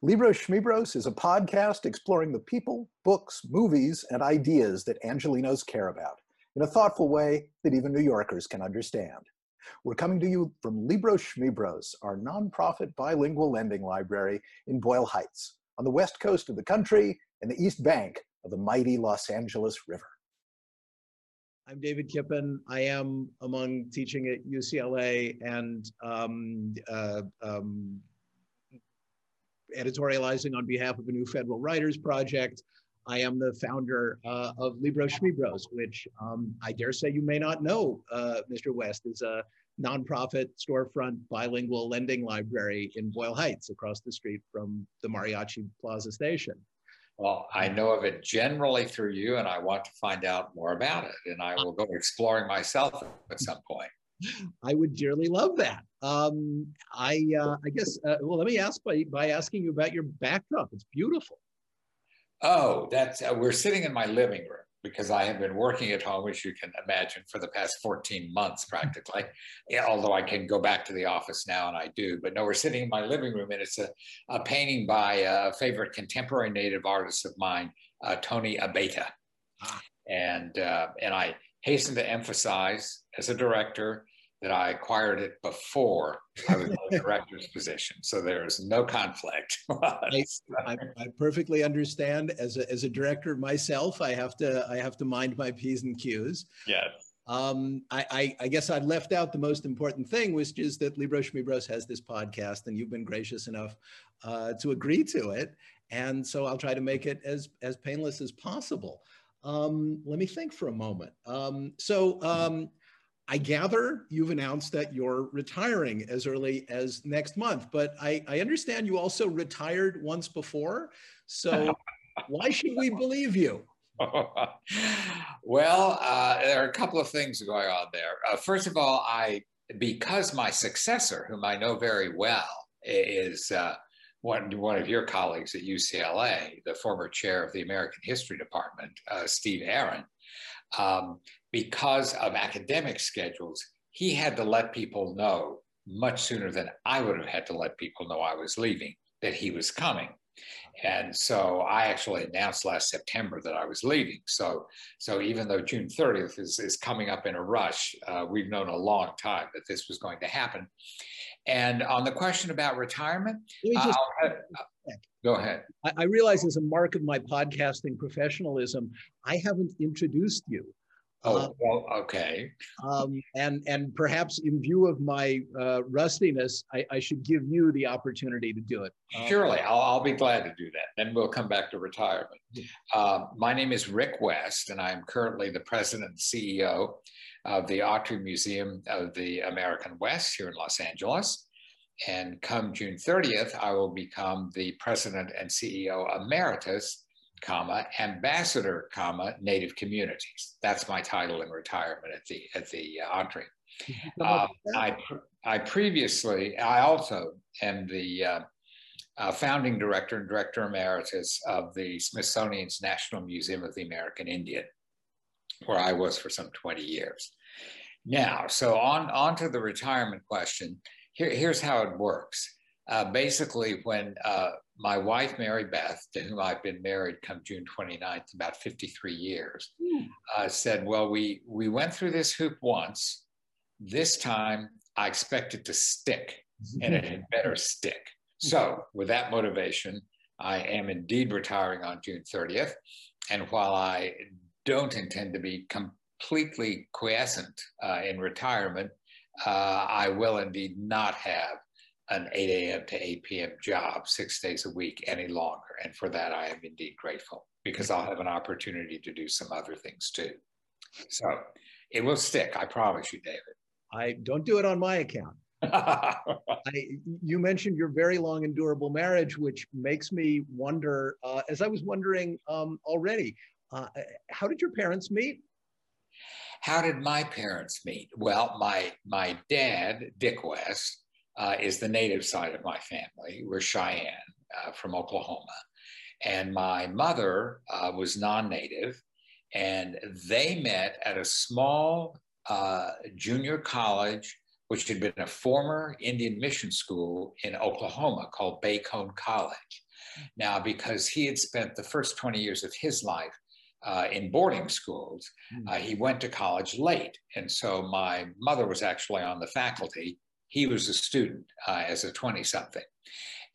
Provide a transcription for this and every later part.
Libros Schmebros is a podcast exploring the people, books, movies, and ideas that Angelenos care about in a thoughtful way that even New Yorkers can understand. We're coming to you from Libros Schmebros, our nonprofit bilingual lending library in Boyle Heights, on the west coast of the country and the east bank of the mighty Los Angeles River. I'm David Kipen. I am among teaching at UCLA and um, uh, um, editorializing on behalf of a new federal writers project. I am the founder uh, of Libros Schmebros, which um, I dare say you may not know, uh, Mr. West, is a nonprofit storefront bilingual lending library in Boyle Heights across the street from the Mariachi Plaza station. Well, I know of it generally through you, and I want to find out more about it. And I will go exploring myself at some point. I would dearly love that. Um, I uh, I guess uh, well, let me ask by by asking you about your backdrop. It's beautiful. Oh, that's uh, we're sitting in my living room because I have been working at home, as you can imagine, for the past 14 months practically. Yeah, although I can go back to the office now, and I do. But no, we're sitting in my living room, and it's a, a painting by a favorite contemporary native artist of mine, uh, Tony Abeyta. Ah. And uh, and I hasten to emphasize, as a director, that I acquired it before I was in the director's position. So there's no conflict. I, I, I, perfectly understand. As a, as a director myself, I have to I have to mind my p's and q's. Yes. Um, I, I, I, guess I left out the most important thing, which is that Libros Schmebros has this podcast, and you've been gracious enough uh, to agree to it. And so I'll try to make it as as painless as possible. Um, let me think for a moment. Um, so um, I gather you've announced that you're retiring as early as next month, but I, I understand you also retired once before. So why should we believe you? well, uh, there are a couple of things going on there. Uh, first of all, I because my successor, whom I know very well, is uh, one, one of your colleagues at UCLA, the former chair of the American History Department, uh, Steve Aron. Um, because of academic schedules, he had to let people know much sooner than I would have had to let people know I was leaving that he was coming. And so I actually announced last September that I was leaving. So, so even though June 30th is, is coming up in a rush, uh, we've known a long time that this was going to happen. And on the question about retirement, just, uh, go ahead. I, I realize as a mark of my podcasting professionalism, I haven't introduced you. Oh, uh, well, okay. um, and and perhaps in view of my uh, rustiness, I, I, should give you the opportunity to do it. Um, Surely, I'll, I'll, be glad to do that. Then we'll come back to retirement. Uh, my name is Rick West, and I'm currently the president and CEO of the Autry Museum of the American West here in Los Angeles. And come June 30th, I will become the president and CEO emeritus comma, ambassador, comma, native communities. That's my title in retirement at the at the uh, Autry. Uh, I, I previously, I also am the uh, uh, founding director and director emeritus of the Smithsonian's National Museum of the American Indian, where I was for some 20 years. Now, so on, on to the retirement question. Here, here's how it works. Uh, basically, when uh, my wife, Mary Beth, to whom I've been married come June 29th, about 53 years, mm. uh, said, Well, we, we went through this hoop once. This time I expect it to stick, and it had better stick. So, with that motivation, I am indeed retiring on June 30th. And while I don't intend to be completely quiescent uh, in retirement, uh, I will indeed not have an 8 a.m. to 8 p.m. job six days a week any longer. And for that, I am indeed grateful because I'll have an opportunity to do some other things too. So it will stick, I promise you, David. I don't do it on my account. I, you mentioned your very long and durable marriage, which makes me wonder, uh, as I was wondering um, already, uh, how did your parents meet? How did my parents meet? Well, my my dad, Dick West, uh, is the native side of my family. We're Cheyenne uh, from Oklahoma. And my mother uh, was non native, and they met at a small uh, junior college which had been a former Indian mission school in Oklahoma called Bacone College. Now, because he had spent the first 20 years of his life uh, in boarding schools, uh, he went to college late. And so my mother was actually on the faculty. He was a student uh, as a 20 something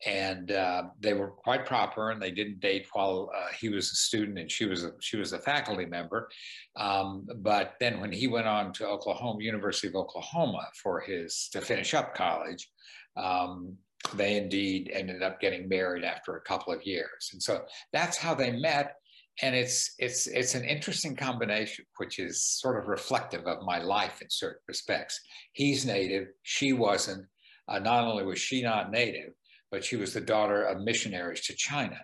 and uh, they were quite proper and they didn't date while uh, he was a student and she was a she was a faculty member. Um, but then when he went on to oklahoma university of oklahoma for his to finish up college um, they indeed ended up getting married after a couple of years. And so that's how they met and it's it's it's an interesting combination which is sort of reflective of my life in certain respects he's native she wasn't uh, not only was she not native but she was the daughter of missionaries to China.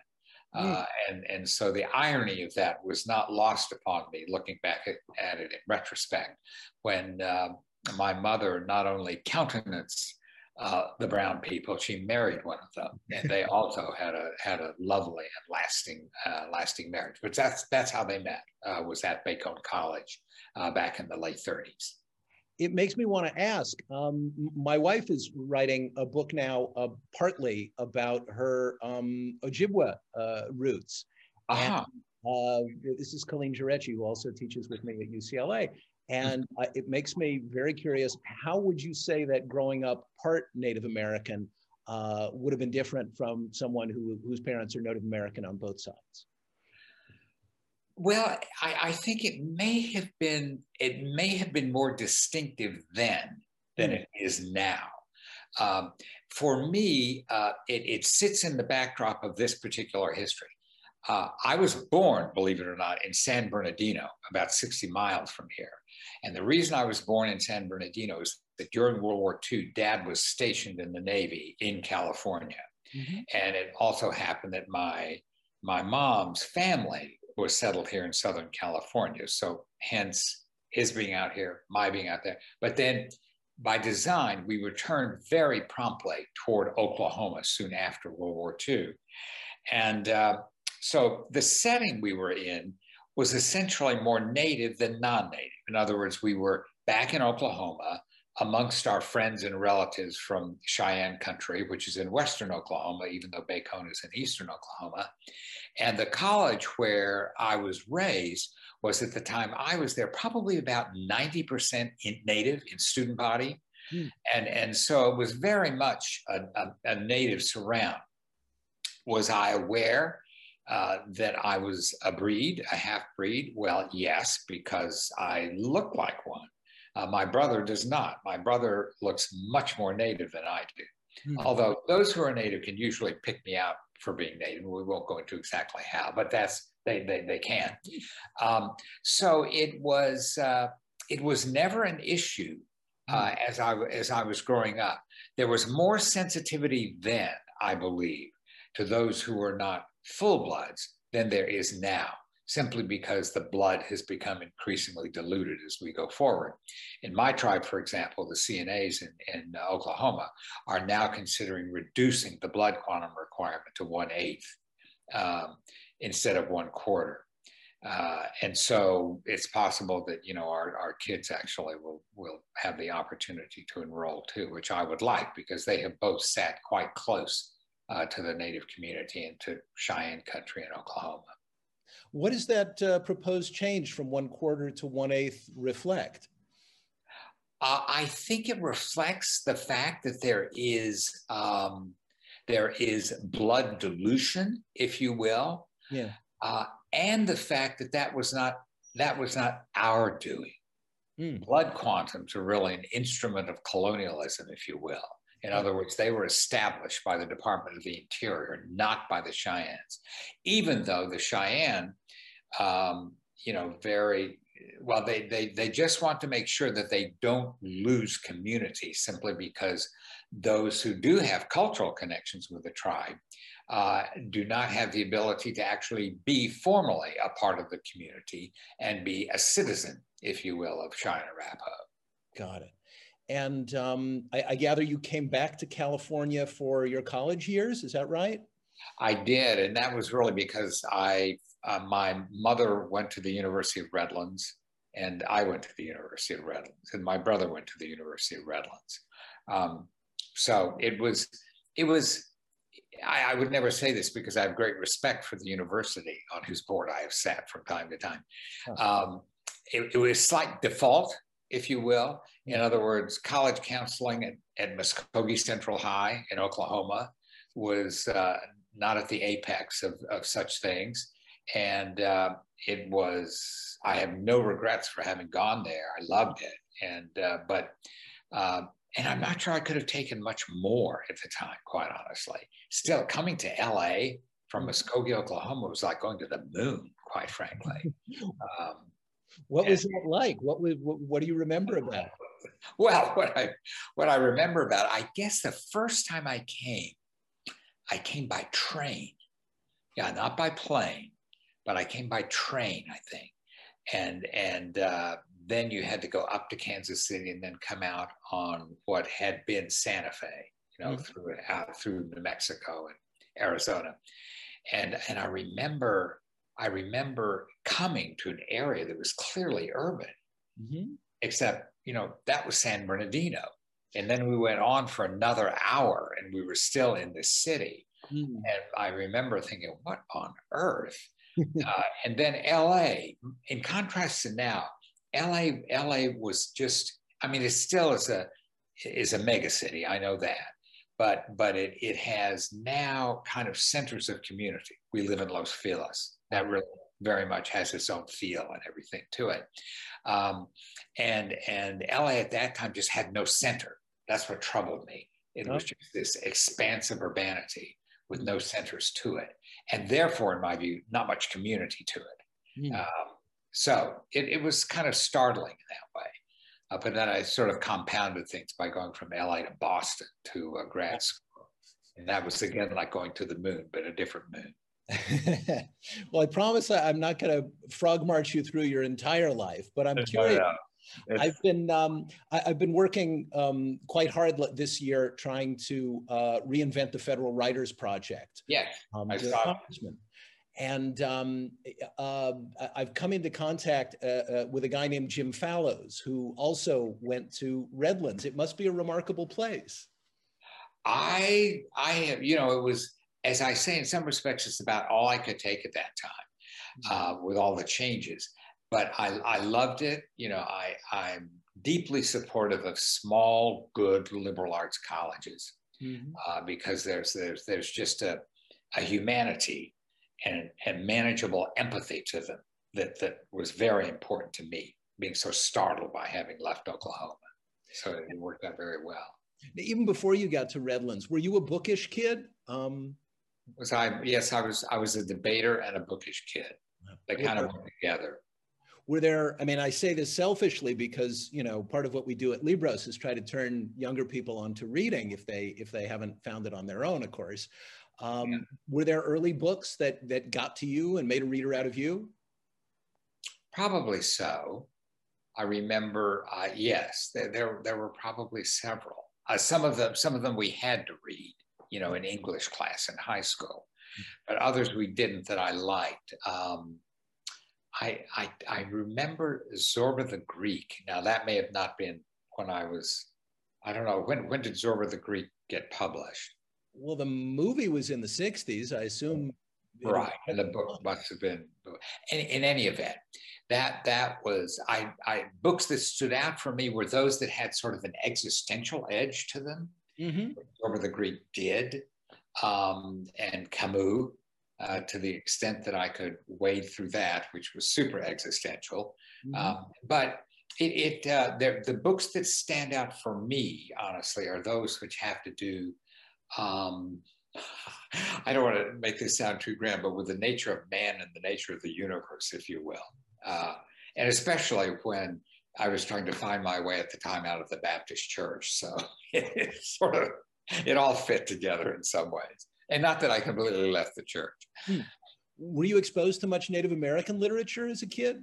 Mm. Uh, and, and so the irony of that was not lost upon me looking back at, at it in retrospect when uh, my mother not only countenanced uh, the brown people, she married one of them, and they also had a had a lovely and lasting uh, lasting marriage. But that's that's how they met. Uh, was at Bacone College uh, back in the late 30s it makes me want to ask. Um, my wife is writing a book now, uh, partly about her um, Ojibwa uh, roots. Uh-huh. And, uh, this is Colleen Jaurretche, who also teaches with me at UCLA. And uh, it makes me very curious. How would you say that growing up part Native American uh, would have been different from someone who, whose parents are Native American on both sides? Well, I, I, think it may have been it may have been more distinctive then than it is now. Um, for me, uh, it, it, sits in the backdrop of this particular history. Uh, I was born, believe it or not, in San Bernardino, about 60 miles from here. And the reason I was born in San Bernardino is that during World War II, Dad was stationed in the Navy in California. Mm-hmm. And it also happened that my my mom's family was settled here in Southern California. So hence his being out here, my being out there. But then by design, we returned very promptly toward Oklahoma soon after World War II. And uh, so the setting we were in was essentially more native than non native. In other words, we were back in Oklahoma amongst our friends and relatives from Cheyenne country, which is in western Oklahoma, even though Bacone is in eastern Oklahoma. And the college where I was raised was at the time I was there, probably about 90% in native in student body. Hmm. And, and so it was very much a, a, a native surround. Was I aware uh, that I was a breed, a half breed? Well, yes, because I look like one. Uh, my brother does not. My brother looks much more native than I do. Mm-hmm. Although those who are native can usually pick me out for being native. We won't go into exactly how, but that's they they, they can. Um, so it was uh, it was never an issue uh, hmm. as I as I was growing up. There was more sensitivity then, I believe, to those who were not full bloods than there is now simply because the blood has become increasingly diluted as we go forward. In my tribe, for example, the CNAs in, in Oklahoma are now considering reducing the blood quantum requirement to one eighth um, instead of one quarter. Uh, and so it's possible that you know our, our kids actually will will have the opportunity to enroll too, which I would like because they have both sat quite close uh, to the Native community and to Cheyenne country in Oklahoma. What does that uh, proposed change from one quarter to one eighth reflect? Uh, I think it reflects the fact that there is um, there is blood dilution, if you will, yeah, uh, and the fact that that was not that was not our doing. Mm. Blood quantums are really an instrument of colonialism, if you will. In other words, they were established by the Department of the Interior, not by the Cheyennes, even though the Cheyenne, um, you know, very well, they, they, they just want to make sure that they don't lose community simply because those who do have cultural connections with the tribe uh, do not have the ability to actually be formally a part of the community and be a citizen, if you will, of Cheyenne Arapaho. Got it. And um, I, I, gather you came back to California for your college years. Is that right? I did, and that was really because I, uh, my mother went to the University of Redlands, and I went to the University of Redlands, and my brother went to the University of Redlands. Um, so it was, it was. I, I, would never say this because I have great respect for the university on whose board I have sat from time to time. Um, it, it, was slight default, if you will. In other words, college counseling at, at Muskogee Central High in Oklahoma was uh, not at the apex of, of such things. And uh, it was, I have no regrets for having gone there. I loved it. And, uh, but, uh, and I'm not sure I could have taken much more at the time, quite honestly. Still, coming to LA from Muskogee, Oklahoma was like going to the moon, quite frankly. Um, what was that like? What, was, what, what do you remember about it? Well, what I what I remember about it, I guess the first time I came, I came by train. Yeah, not by plane, but I came by train, I think. And and uh, then you had to go up to Kansas City and then come out on what had been Santa Fe, you know, mm-hmm. through out through New Mexico and Arizona. And and I remember I remember coming to an area that was clearly urban, mm-hmm. except you know that was San Bernardino. And then we went on for another hour and we were still in the city. Mm. And I remember thinking, what on earth? uh, and then LA, in contrast to now, LA, LA was just, I mean, it still is a is a mega city. I know that. But but it it has now kind of centers of community. We live in Los Feliz. That really very much has its own feel and everything to it. Um, and and LA at that time just had no center. That's what troubled me. It was just this expansive urbanity with no centers to it, and therefore, in my view, not much community to it. Mm. Um, so it, it, was kind of startling in that way. Uh, but then I sort of compounded things by going from LA to Boston to uh, grad school, and that was again like going to the moon, but a different moon. well, I promise I'm not going to frog march you through your entire life, but I'm curious. I've been um, I, have been working um, quite hard this year trying to uh, reinvent the Federal Writers Project. Yes, um, I saw. And um, uh, I've come into contact uh, uh, with a guy named Jim Fallows, who also went to Redlands. It must be a remarkable place. I, I have, you know, it was as I say, in some respects, it's about all I could take at that time mm-hmm. uh, with all the changes. But I, I loved it. You know, I, I'm deeply supportive of small, good liberal arts colleges mm-hmm. uh, because there's, there's, there's just a, a humanity and, and manageable empathy to them that, that was very important to me, being so startled by having left Oklahoma. So it worked out very well. Even before you got to Redlands, were you a bookish kid? Um, was I? Yes, I was. I was a debater and a bookish kid. They kind of went together. Were there? I mean, I say this selfishly because you know part of what we do at Libros is try to turn younger people onto reading if they if they haven't found it on their own, of course. Um, yeah. Were there early books that that got to you and made a reader out of you? Probably so. I remember, uh, yes, there, there, there were probably several. Uh, some of them, some of them we had to read you know, in English class in high school, but others we didn't that I liked. Um, I, I, I remember Zorba the Greek. Now that may have not been when I was, I don't know, when, when did Zorba the Greek get published? Well, the movie was in the 60s, I assume. Right, and the book must have been. In, in any event, that that was I, I books that stood out for me were those that had sort of an existential edge to them mm-hmm. Zorba the Greek did, um, and Camus, uh, to the extent that I could wade through that, which was super existential. Mm-hmm. Um, but it, it uh, the books that stand out for me, honestly, are those which have to do. Um, I don't want to make this sound too grand, but with the nature of man and the nature of the universe, if you will. Uh, and especially when I was trying to find my way at the time out of the Baptist church. So it, sort of, it all fit together in some ways. And not that I completely left the church. Hmm. Were you exposed to much Native American literature as a kid?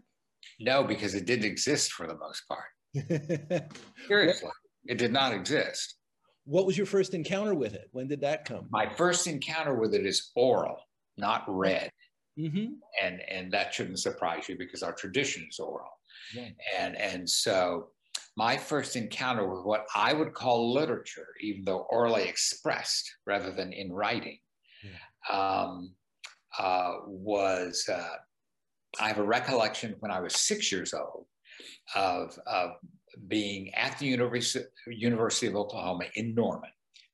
No, because it didn't exist for the most part. Seriously, it did not exist. What was your first encounter with it? When did that come? My first encounter with it is oral, not read. Mm-hmm. And, and that shouldn't surprise you because our tradition is oral. Yeah. And, and so my first encounter with what I would call literature, even though orally expressed rather than in writing, yeah. um, uh, was uh, I have a recollection when I was six years old of, of being at the University, University of Oklahoma in Norman,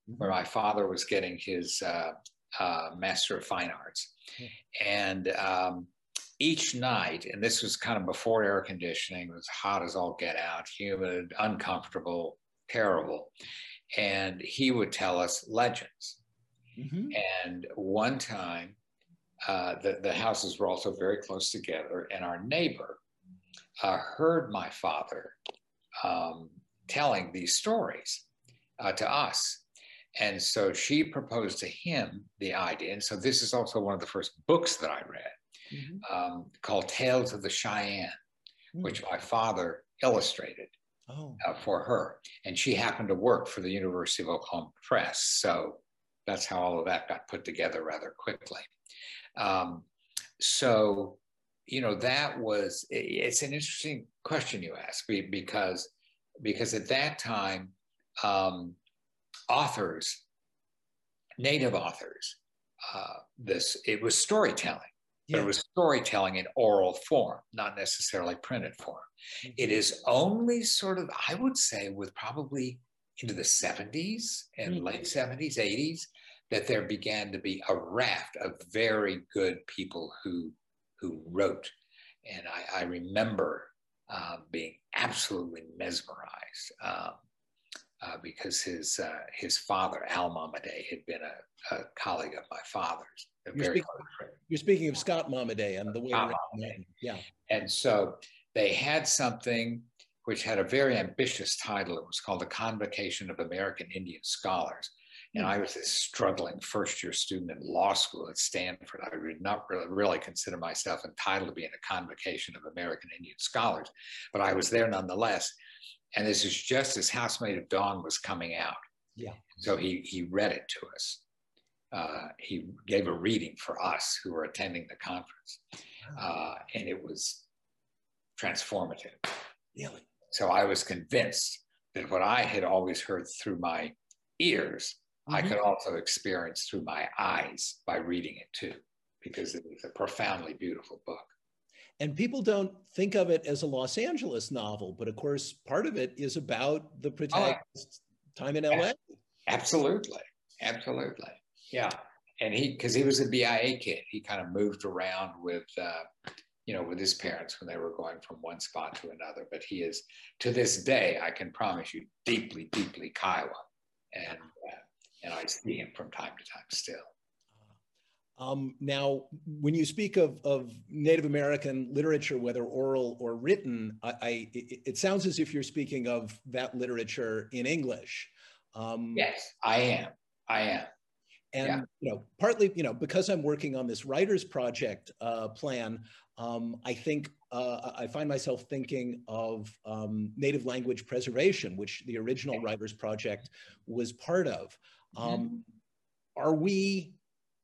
mm-hmm. where my father was getting his uh, uh, Master of Fine Arts. And um, each night, and this was kind of before air conditioning, it was hot as all get out, humid, uncomfortable, terrible. And he would tell us legends. Mm-hmm. And one time, uh, the, the houses were also very close together, and our neighbor uh, heard my father um, telling these stories uh, to us. And so she proposed to him the idea. And so this is also one of the first books that I read mm-hmm. um, called Tales of the Cheyenne, mm-hmm. which my father illustrated oh. uh, for her. And she happened to work for the University of Oklahoma Press. So that's how all of that got put together rather quickly. Um, so, you know, that was, it's an interesting question you ask because, because at that time, um, authors, native authors, uh, this it was storytelling. Yeah. But it was storytelling in oral form, not necessarily printed form. Mm-hmm. It is only sort of, I would say, with probably into the 70s and mm-hmm. late 70s, 80s, that there began to be a raft of very good people who who wrote. And I, I remember uh, being absolutely mesmerized. Um, uh, because his uh, his father Al Momaday had been a, a colleague of my father's. You're speaking, you're speaking, of Scott Momaday and the way. Yeah. And so they had something which had a very ambitious title. It was called the Convocation of American Indian Scholars. And I hmm. was a struggling first year student in law school at Stanford. I did not really, really consider myself entitled to be in a convocation of American Indian scholars, but I was there nonetheless. And this is just as House Made of Dawn was coming out. Yeah. So he, he read it to us. Uh, he gave a reading for us who were attending the conference. Uh, and it was transformative. Really? So I was convinced that what I had always heard through my ears, mm-hmm. I could also experience through my eyes by reading it too, because it was a profoundly beautiful book. And people don't think of it as a Los Angeles novel, but of course, part of it is about the protagonist's oh, time in LA. Absolutely. Absolutely. Yeah. And he, because he was a BIA kid, he kind of moved around with, uh, you know, with his parents when they were going from one spot to another. But he is, to this day, I can promise you, deeply, deeply Kiowa. And, uh, and I see him from time to time still. Um, now, when you speak of, of Native American literature, whether oral or written, I, I it, it, sounds as if you're speaking of that literature in English. Um, yes, I am. I am. And yeah. you know, partly, you know, because I'm working on this writers project uh, plan, um, I think uh, I find myself thinking of um, native language preservation, which the original writers project was part of. Mm-hmm. Um, are we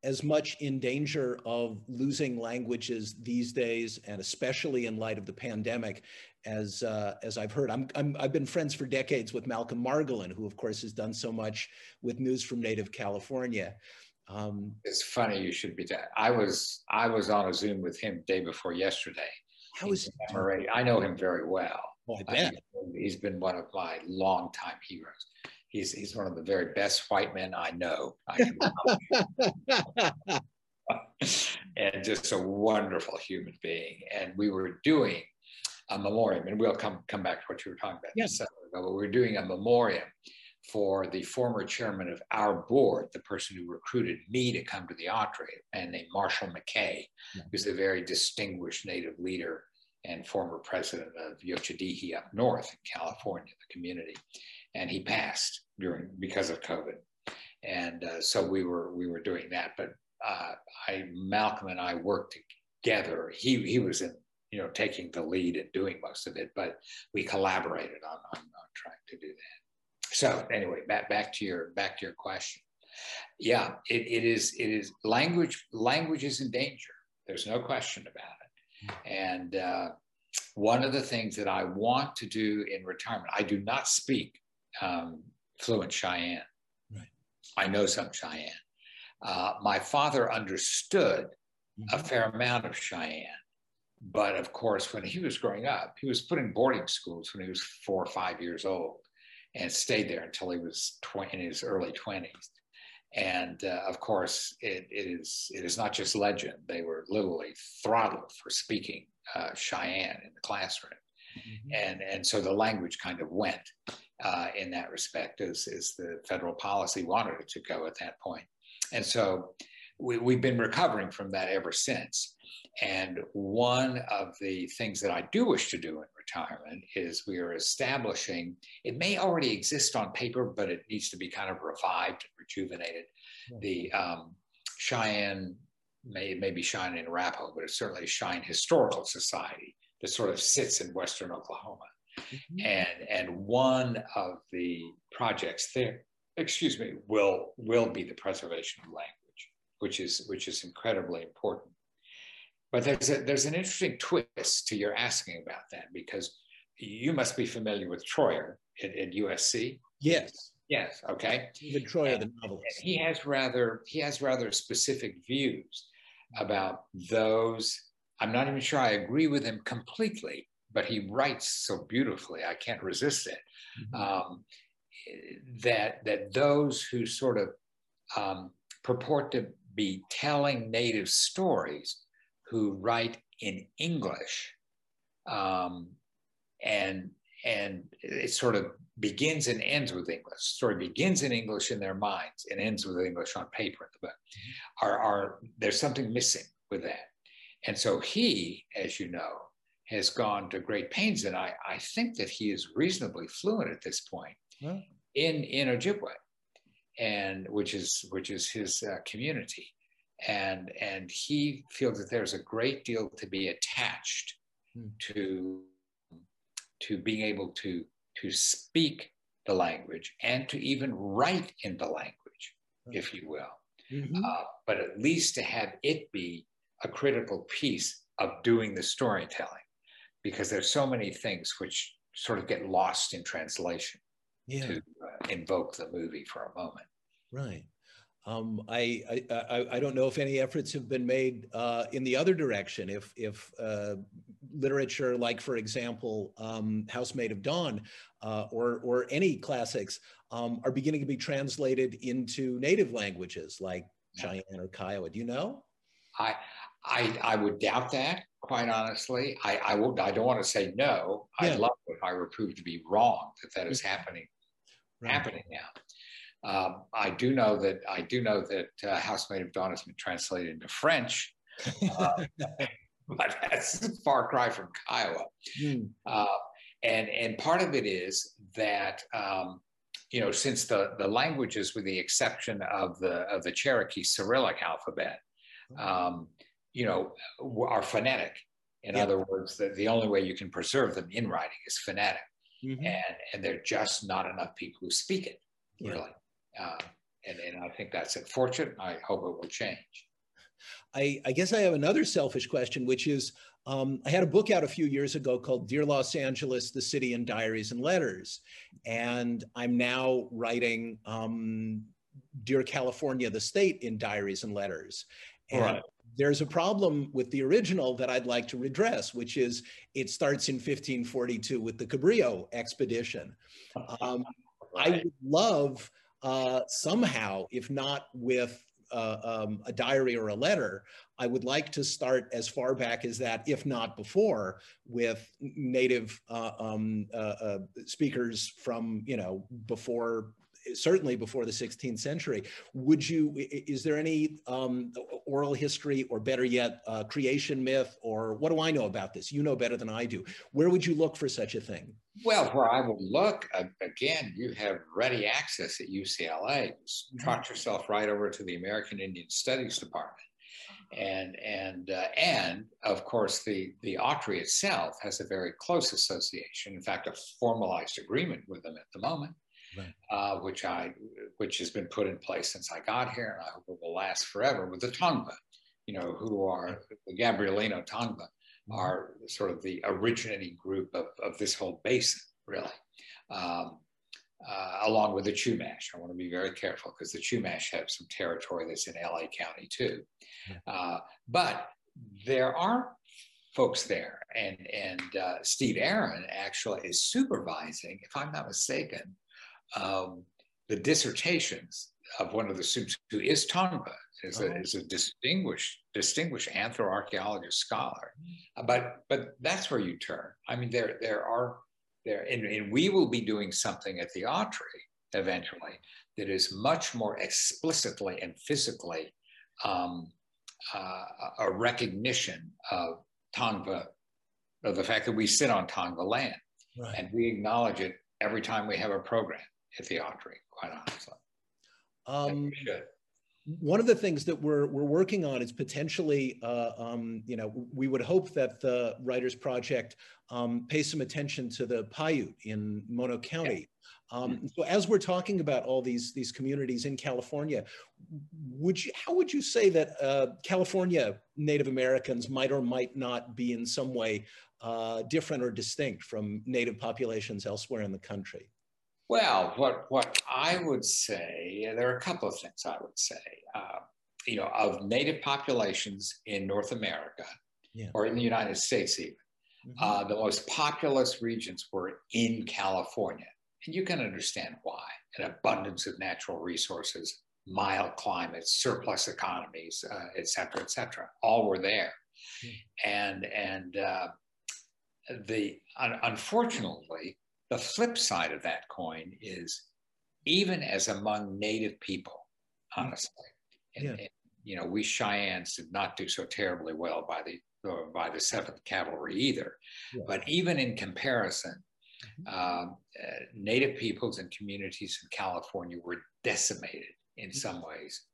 as much in danger of losing languages these days, and especially in light of the pandemic, as uh, as I've heard. I'm, i have been friends for decades with Malcolm Margolin, who of course has done so much with News from Native California. Um, it's funny you should be. I was I was on a Zoom with him day before yesterday. How is I know him very well. Oh, I bet. he's been one of my longtime heroes he's he's one of the very best white men I know. and just a wonderful human being. And we were doing a memoriam, and we'll come come back to what you were talking about. Yes. But we were doing a memoriam for the former chairman of our board, the person who recruited me to come to the Autry, and named Marshall McKay, yeah. who's a very distinguished Native leader and former president of Yocha Dehe up north in California, the community and he passed during because of COVID. And uh, so we were we were doing that. But uh, I Malcolm and I worked together. He he was in you know taking the lead and doing most of it, but we collaborated on on, on trying to do that. So anyway, back back to your back to your question. Yeah, it, it is it is language language is in danger. There's no question about it. And uh, one of the things that I want to do in retirement, I do not speak um, fluent Cheyenne. Right. I know some Cheyenne. Uh, my father understood mm-hmm. a fair amount of Cheyenne. But of course, when he was growing up, he was put in boarding schools when he was four or five years old and stayed there until he was 20, in his early 20s. And uh, of course, it, it is it is not just legend. They were literally throttled for speaking uh, Cheyenne in the classroom, mm-hmm. and and so the language kind of went uh, in that respect, as as the federal policy wanted it to go at that point. And so we, we've been recovering from that ever since. And one of the things that I do wish to do in retirement is we are establishing, it may already exist on paper, but it needs to be kind of revived and rejuvenated. The um, Cheyenne, may, maybe Cheyenne in Arapaho, but it's certainly a Cheyenne Historical Society that sort of sits in Western Oklahoma. Mm-hmm. And, and one of the projects there, excuse me, will, will be the preservation of language which is which is incredibly important. But there's a, there's an interesting twist to your asking about that because you must be familiar with Treuer at, at USC. Yes. Yes. Okay. Even Treuer, and, the novelist. he has rather he has rather specific views about those. I'm not even sure I agree with him completely, but he writes so beautifully. I can't resist it. Mm-hmm. Um, that that those who sort of um, purport to be telling native stories who write in English. Um, and and it sort of begins and ends with English. The story begins in English in their minds and ends with English on paper in the book. Mm-hmm. Are, are there's something missing with that. And so he, as you know, has gone to great pains, and I, I think that he is reasonably fluent at this point in in Ojibwe and which is which is his uh, community, and and he feels that there's a great deal to be attached hmm. to to being able to to speak the language and to even write in the language, if you will, mm-hmm. uh, but at least to have it be a critical piece of doing the storytelling, because there's so many things which sort of get lost in translation yeah. to uh, invoke the movie for a moment. Right. Um, I, I, I, don't know if any efforts have been made uh, in the other direction. If, if uh, literature, like for example, um, House Made of Dawn, uh, or, or any classics, um, are beginning to be translated into native languages like Cheyenne or Kiowa. Do you know? I, I, I would doubt that, quite honestly. I, I, will, I don't want to say no. Yeah. I'd love if I were proved to be wrong that that is happening, right. happening now. Um, I do know that I do know that uh, House Made of Dawn has been translated into French, uh, but that's a far cry from Kiowa. Mm. Uh, and and part of it is that um, you know since the the languages, with the exception of the of the Cherokee Cyrillic alphabet, um, you know, are phonetic. In yeah. other words, the, the only way you can preserve them in writing is phonetic, mm-hmm. and and there are just not enough people who speak it really. Uh, and, and I think that's unfortunate. I hope it will change. I, I, guess I have another selfish question, which is um, I had a book out a few years ago called Dear Los Angeles, the City in Diaries and Letters. And I'm now writing um, Dear California, the State in Diaries and Letters. And right. there's a problem with the original that I'd like to redress, which is it starts in 1542 with the Cabrillo expedition. Um, right. I would love uh, somehow, if not with uh, um, a diary or a letter, I would like to start as far back as that, if not before, with native uh, um, uh, uh, speakers from, you know, before certainly before the 16th century. Would you, is there any um, oral history or better yet, uh, creation myth or what do I know about this? You know better than I do. Where would you look for such a thing? Well, where I would look, again, you have ready access at UCLA. Just mm-hmm. trot yourself right over to the American Indian Studies Department. And and uh, and of course the the Autry itself has a very close association. In fact, a formalized agreement with them at the moment right. uh, which I which has been put in place since I got here, and I hope it will last forever with the Tongva, you know, who are the Gabrielino Tongva, mm-hmm. are sort of the originating group of, of this whole basin, really. Um, uh, along with the Chumash. I want to be very careful because the Chumash have some territory that's in LA County too. Uh, but there are folks there, and and uh, Steve Aron actually is supervising, if I'm not mistaken, um, the dissertations of one of the students who is Tongva, is, oh. a, is a distinguished distinguished anthroarchaeologist scholar. But but that's where you turn. I mean, there there are there, and, and we will be doing something at the Autry eventually that is much more explicitly and physically um, uh, a recognition of Tongva, of the fact that we sit on Tongva land. Right. And we acknowledge it every time we have a program at the Autry, quite honestly. Um, one of the things that we're we're working on is potentially, uh, um, you know, we would hope that the Writers Project um, pays some attention to the Paiute in Mono County. Um, mm-hmm. so as we're talking about all these these communities in California, would you how would you say that uh, California Native Americans might or might not be in some way uh, different or distinct from Native populations elsewhere in the country? Well, what what I would say, there are a couple of things I would say. Uh, you know, of native populations in North America yeah. or in the United States, even mm-hmm. uh, the most populous regions were in California, and you can understand why. An abundance of natural resources, mild climates, surplus economies, uh, et cetera, et cetera, all were there, mm-hmm. and and uh, the un- unfortunately the flip side of that coin is even as among native people, hmm. honestly, and, yeah. and you know, we Cheyennes did not do so terribly well by the by the Seventh Cavalry either. Yeah. But even in comparison, mm-hmm. uh, Native peoples and communities in California were decimated in mm-hmm. some ways,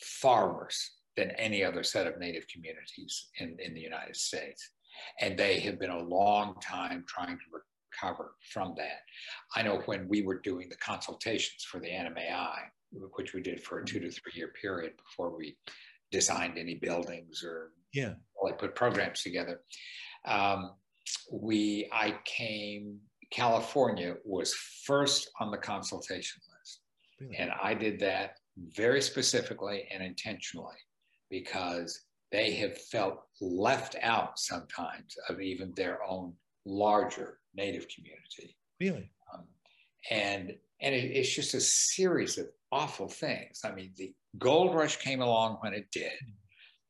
far worse than any other set of Native communities in, in the United States. And they have been a long time trying to recover from that. I know when we were doing the consultations for the NMAI, which we did for a two to three year period before we designed any buildings or yeah, like put programs together. Um, we, I came, California was first on the consultation list. Really? And I did that very specifically and intentionally because they have felt left out sometimes of even their own larger Native community. Really? Um, and and it, it's just a series of awful things. I mean, the gold rush came along when it did.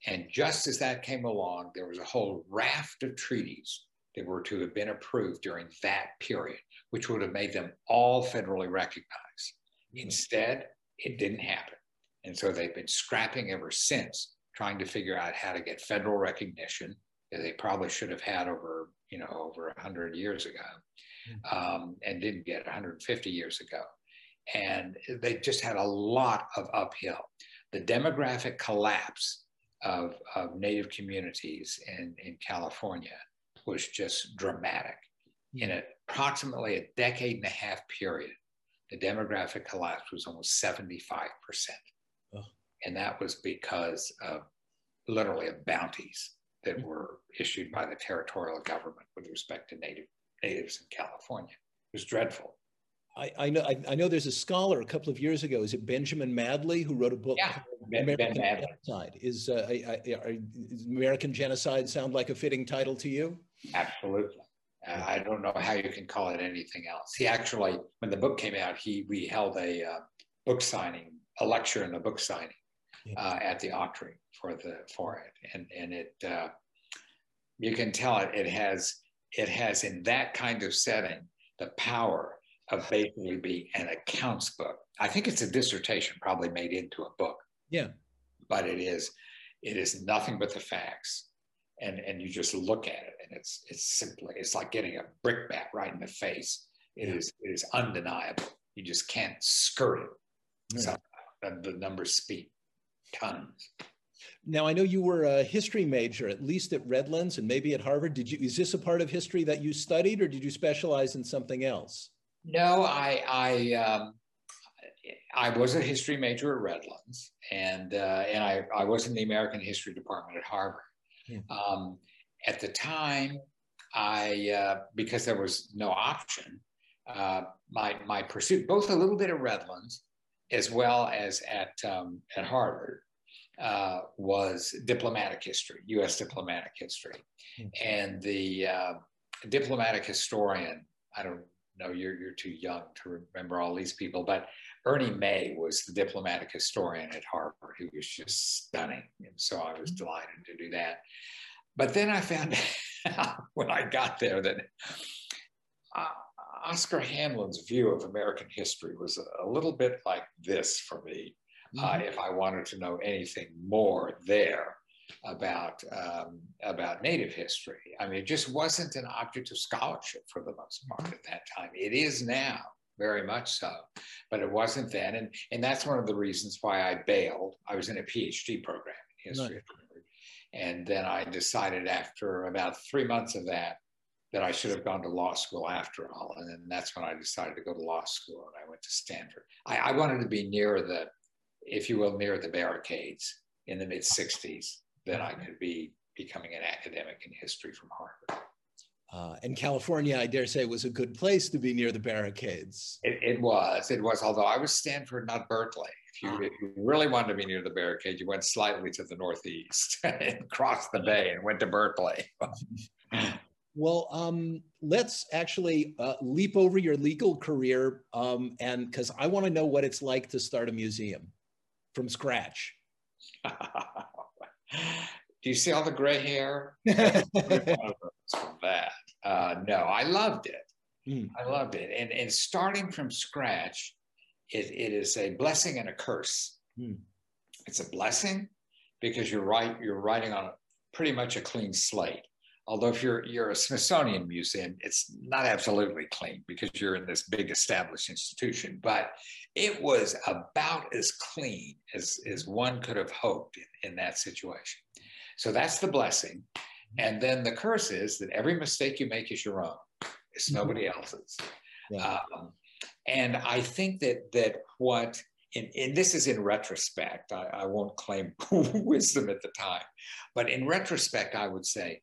And just as that came along, there was a whole raft of treaties that were to have been approved during that period, which would have made them all federally recognized. Instead, it didn't happen. And so they've been scrapping ever since, trying to figure out how to get federal recognition they probably should have had over you know, over 100 years ago hmm. um, and didn't get 150 years ago. And they just had a lot of uphill. The demographic collapse of, of Native communities in, in California was just dramatic. In hmm. approximately a decade and a half period, the demographic collapse was almost 75%. Oh. And that was because of literally of bounties that were issued by the territorial government with respect to native natives in California. It was dreadful. I, I know I, I, know there's a scholar a couple of years ago. Is it Benjamin Madley who wrote a book? Yeah, ben, American ben Genocide. Is, uh, I, is American Genocide sound like a fitting title to you? Absolutely. Uh, I don't know how you can call it anything else. He actually, when the book came out, he we held a uh, book signing, a lecture and a book signing yeah. uh, at the Autry for the for it, and and it uh, you can tell it it has it has in that kind of setting the power of basically being an accounts book. I think it's a dissertation probably made into a book. Yeah, but it is it is nothing but the facts and and you just look at it and it's it's simply it's like getting a brickbat right in the face It yeah. is it is undeniable you just can't skirt it yeah. so, the numbers speak tons. Now I know you were a history major, at least at Redlands and maybe at Harvard. Did you? Is this a part of history that you studied, or did you specialize in something else? No, I I um, I was a history major at Redlands, and uh, and I I was in the American History department at Harvard. Yeah. Um, at the time, I, uh, because there was no option, uh, my, my pursuit, both a little bit at Redlands as well as at, um, at Harvard, uh, was diplomatic history, US diplomatic history. Mm-hmm. And the uh, diplomatic historian, I don't know, you're, you're too young to remember all these people, but Ernie May was the diplomatic historian at Harvard who was just stunning. And so I was mm-hmm. delighted to do that. But then I found out when I got there that uh, Oscar Handlin's view of American history was a, a little bit like this for me. Uh, mm-hmm. Uh, if I wanted to know anything more there about um, about Native history, I mean, it just wasn't an object of scholarship for the most part at that time. It is now, very much so, but it wasn't then, and and that's one of the reasons why I bailed. I was in a PhD program in history, and then I decided after about three months of that that I should have gone to law school after all. And then that's when I decided to go to law school and I went to Stanford. I, I wanted to be near the, if you will, near the barricades in the mid 60s, then I could be becoming an academic in history from Harvard. Uh, and California, I dare say, was a good place to be near the barricades. It, it was. It was. Although I was Stanford, not Berkeley. If you, if you really wanted to be near the barricade, you went slightly to the northeast and crossed the bay and went to Berkeley. Well, um, let's actually uh, leap over your legal career, um, and because I want to know what it's like to start a museum from scratch. Do you see all the gray hair? that. Uh, no, I loved it. Mm. I loved it, and and starting from scratch, it, it is a blessing and a curse. Mm. It's a blessing because you're right. You're writing on pretty much a clean slate although if you're you're a Smithsonian museum, it's not absolutely clean because you're in this big established institution. But it was about as clean as, as one could have hoped in, in that situation. So that's the blessing. And then the curse is that every mistake you make is your own. It's mm-hmm. nobody else's. Yeah. Um, and I think that that what and, and, this is in retrospect, I, I, won't claim wisdom at the time, but in retrospect, I would say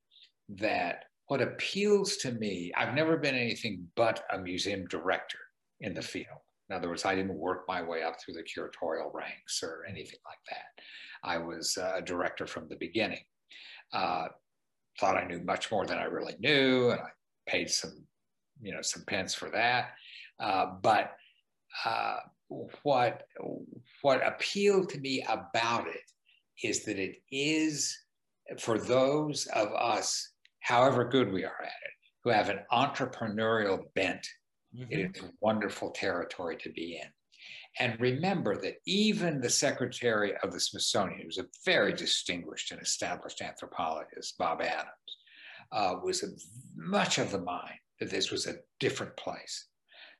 that what appeals to me, I've never been anything but a museum director in the field. In other words, I didn't work my way up through the curatorial ranks or anything like that. I was a director from the beginning. Uh, thought I knew much more than I really knew, and I paid some, you know, some pence for that. Uh, but uh, what what appealed to me about it is that it is for those of us however good we are at it, who have an entrepreneurial bent, mm-hmm. it is wonderful territory to be in. And remember that even the secretary of the Smithsonian, who's a very distinguished and established anthropologist, Bob Adams, uh, was much of the mind that this was a different place,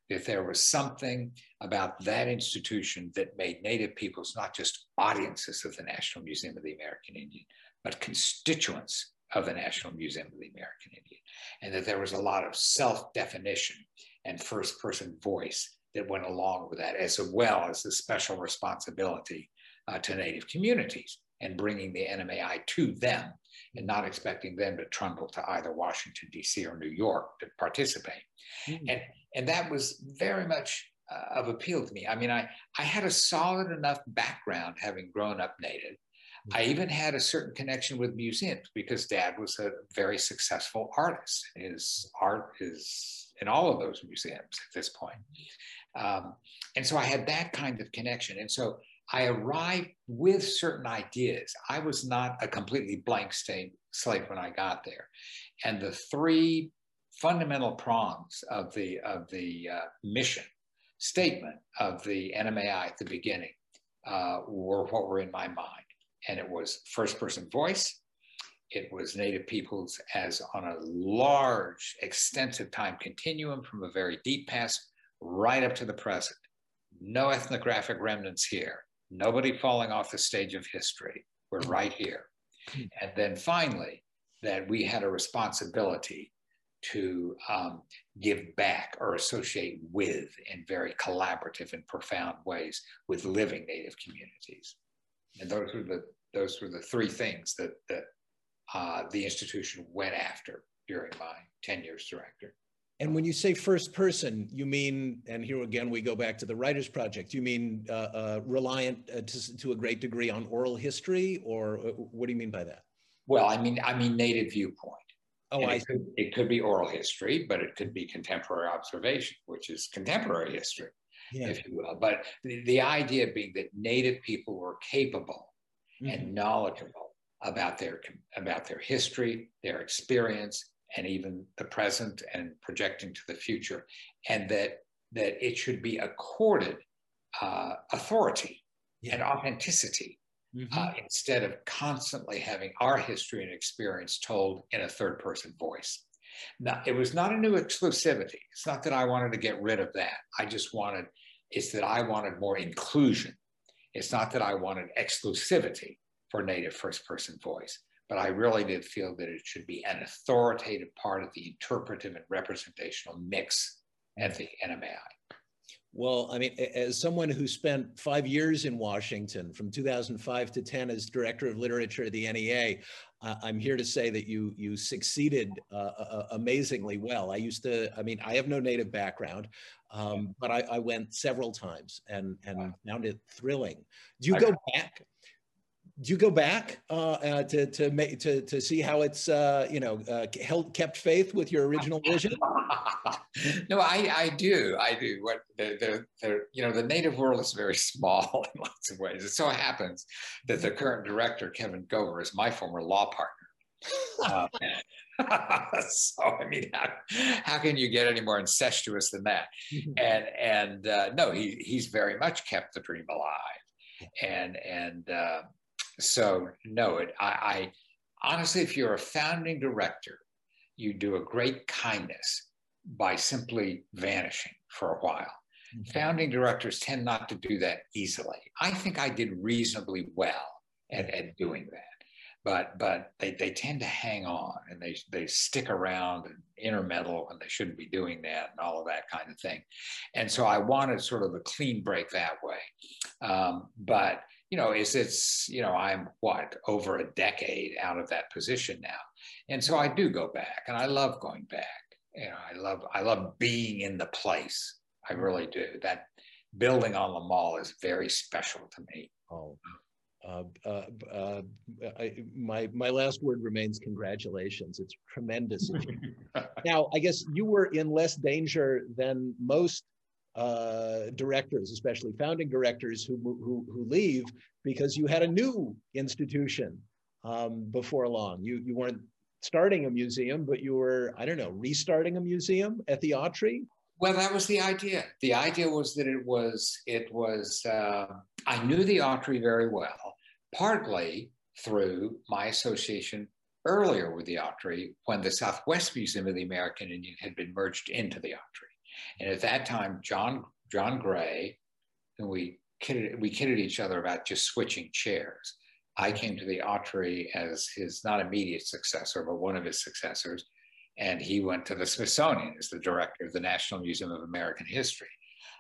that there was something about that institution that made Native peoples not just audiences of the National Museum of the American Indian, but constituents of the National Museum of the American Indian, and that there was a lot of self definition and first person voice that went along with that, as well as the special responsibility uh, to Native communities and bringing the NMAI to them and not expecting them to trundle to either Washington, D.C. or New York to participate. Mm-hmm. And, and that was very much uh, of appeal to me. I mean, I, I had a solid enough background having grown up Native I even had a certain connection with museums because dad was a very successful artist. His art is in all of those museums at this point. Um, and so I had that kind of connection. And so I arrived with certain ideas. I was not a completely blank state, slate when I got there. And the three fundamental prongs of the, of the uh, mission statement of the NMAI at the beginning uh, were what were in my mind and it was first person voice. It was Native peoples as on a large, extensive time continuum from a very deep past right up to the present. No ethnographic remnants here. Nobody falling off the stage of history. We're right here. And then finally, that we had a responsibility to um, give back or associate with in very collaborative and profound ways with living Native communities. And those were the those were the three things that that uh, the institution went after during my tenure as director. And when you say first person, you mean, and here again we go back to the Writers Project, you mean uh, uh, reliant uh, to, to, a great degree on oral history, or uh, what do you mean by that? Well, I mean, I mean native viewpoint. Oh, I it could, it could, be oral history, but it could be contemporary observation, which is contemporary history, yeah. if you will. But the, the, idea being that native people were capable mm-hmm. and knowledgeable about their about their history, their experience, and even the present and projecting to the future, and that that it should be accorded uh, authority yeah. and authenticity mm-hmm. uh, instead of constantly having our history and experience told in a third person voice. Now, it was not a new exclusivity. It's not that I wanted to get rid of that. I just wanted, it's that I wanted more inclusion. It's not that I wanted exclusivity for native first person voice, but I really did feel that it should be an authoritative part of the interpretive and representational mix at the NMAI. Well, I mean, as someone who spent five years in Washington from 2005 to 10 as director of literature at the NEA, I'm here to say that you you succeeded uh, uh, amazingly well. I used to, I mean, I have no native background, um, but I, I, went several times and and found it thrilling. Do you go back? Do you go back uh, uh, to to make to to see how it's uh, you know uh, held kept faith with your original vision? no, I I do I do. What the, the the you know the native world is very small in lots of ways. It so happens that the current director Kevin Gover is my former law partner. Um, so I mean, how, how, can you get any more incestuous than that? And and uh, no, he he's very much kept the dream alive, and and uh, so no, it, I, I honestly, if you're a founding director, you do a great kindness by simply vanishing for a while. Mm-hmm. Founding directors tend not to do that easily. I think I did reasonably well at, at doing that. But but they, they tend to hang on and they they stick around and intermeddle and they shouldn't be doing that and all of that kind of thing. And so I wanted sort of a clean break that way. Um, but you know, is it's, you know, I'm what, over a decade out of that position now. And so I do go back and I love going back. You know, I love, I love being in the place. I really do. That building on the mall is very special to me. Oh, uh, uh, uh, I, my my last word remains congratulations. It's tremendous. now, I guess you were in less danger than most uh, directors, especially founding directors who, who, who, leave because you had a new institution um, before long. You, you weren't starting a museum, but you were, I don't know, restarting a museum at the Autry? Well, that was the idea. The idea was that it was, it was, uh, I knew the Autry very well, partly through my association earlier with the Autry when the Southwest Museum of the American Indian had been merged into the Autry. And at that time, John John Gray, and we kidded, we kidded each other about just switching chairs. I came to the Autry as his not immediate successor, but one of his successors, and he went to the Smithsonian as the director of the National Museum of American History.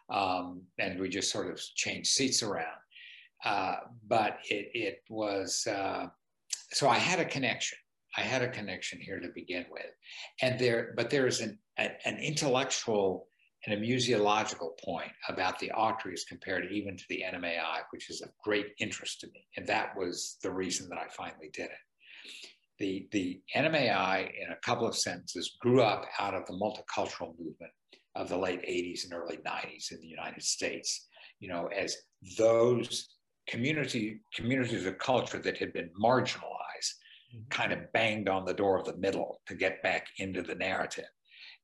Um, and we just sort of changed seats around. Uh, but it, it was, uh, so I had a connection. I had a connection here to begin with. And there, but there is an, an intellectual and a museological point about the Autry compared even to the NMAI, which is of great interest to me. And that was the reason that I finally did it. The, the NMAI, in a couple of sentences, grew up out of the multicultural movement of the late 80s and early 90s in the United States, you know, as those community communities of culture that had been marginalized mm-hmm. kind of banged on the door of the middle to get back into the narrative.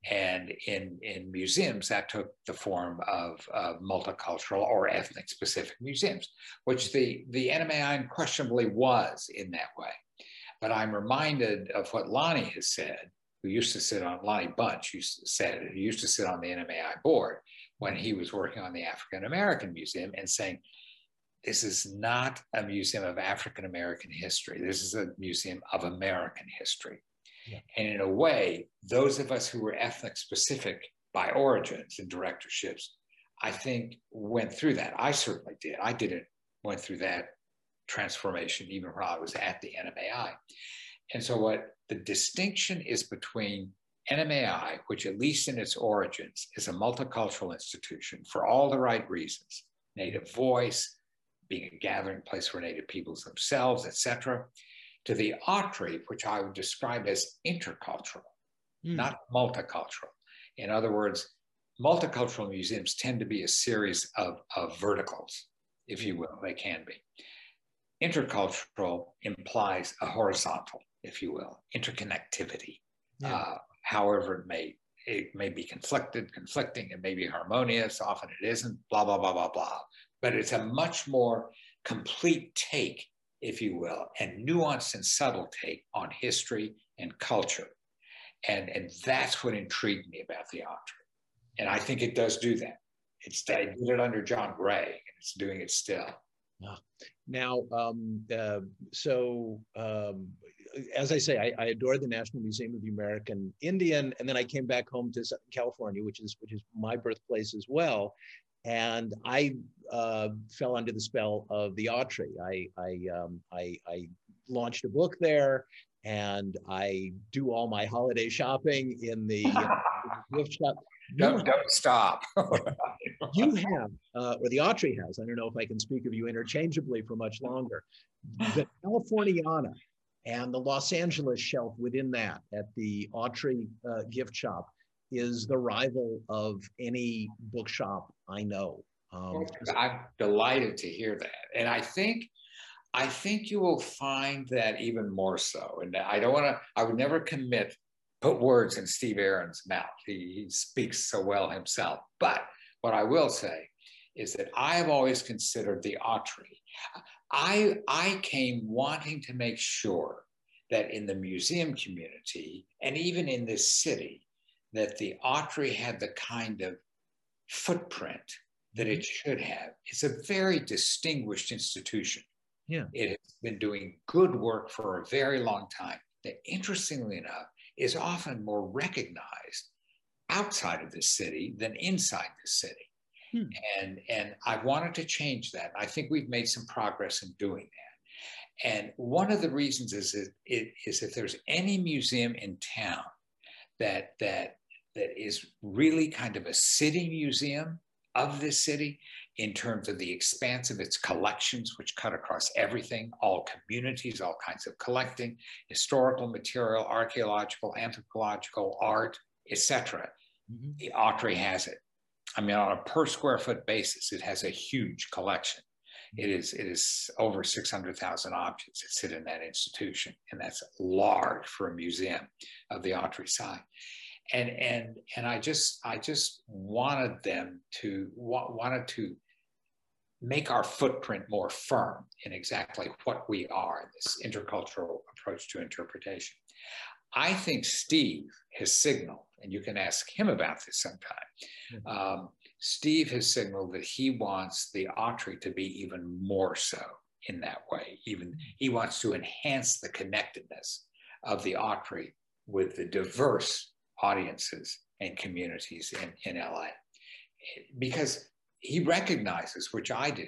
And in, in museums, that took the form of, of multicultural or ethnic specific museums, which the, the NMAI unquestionably was in that way. But I'm reminded of what Lonnie has said, who used to sit on, Lonnie Bunch used to, said, he used to sit on the NMAI board when he was working on the African American Museum and saying, this is not a museum of African American history. This is a museum of American history. And in a way, those of us who were ethnic specific by origins and directorships, I think went through that. I certainly did. I did it, went through that transformation even when I was at the NMAI. And so, what the distinction is between NMAI, which, at least in its origins, is a multicultural institution for all the right reasons native voice, being a gathering place for native peoples themselves, etc., to the Autry, which I would describe as intercultural, mm. not multicultural. In other words, multicultural museums tend to be a series of, of verticals, if you will, they can be. Intercultural implies a horizontal, if you will, interconnectivity. Yeah. Uh, however, it may it may be conflicted, conflicting, it may be harmonious, often it isn't, blah, blah, blah, blah, blah. But it's a much more complete take, if you will, and nuance and subtlety on history and culture. And, and that's what intrigued me about the Autry. And I think it does do that. It's I did it under John Gray, and it's doing it still. Now, um, uh, so um, as I say, I, I, adore the National Museum of the American Indian, and then I came back home to California, which is which is my birthplace as well, and I uh, fell under the spell of the Autry. I I, um, I I launched a book there, and I do all my holiday shopping in the, gift shop. Don't, don't stop. you have, uh, or the Autry has, I don't know if I can speak of you interchangeably for much longer, the Californiana and the Los Angeles shelf within that at the Autry uh, gift shop is the rival of any bookshop I know. Um, I'm delighted to hear that. And I think I think you will find that even more so. And I don't want to, I would never commit, put words in Steve Aron's mouth. He, he speaks so well himself. But what I will say is that I have always considered the Autry. I, I came wanting to make sure that in the museum community and even in this city, that the Autry had the kind of footprint that it mm-hmm. should have. It's a very distinguished institution. Yeah. It has been doing good work for a very long time that, interestingly enough, is often more recognized outside of the city than inside the city. Hmm. And, and I wanted to change that. I think we've made some progress in doing that. And one of the reasons is, it, it, is if there's any museum in town that, that, that is really kind of a city museum of this city, in terms of the expanse of its collections, which cut across everything, all communities, all kinds of collecting, historical material, archaeological, anthropological, art, etc. Mm-hmm. The Autry has it. I mean, on a per square foot basis, it has a huge collection. Mm-hmm. It is it is over 600,000 objects that sit in that institution, and that's large for a museum of the Autry size and and and I just I just wanted them to wanted to make our footprint more firm in exactly what we are, this intercultural approach to interpretation. I think Steve has signaled, and you can ask him about this sometime. Mm-hmm. Um, Steve has signaled that he wants the Autry to be even more so in that way. Even he wants to enhance the connectedness of the Autry with the diverse audiences and communities in, in LA. Because he recognizes, which I do.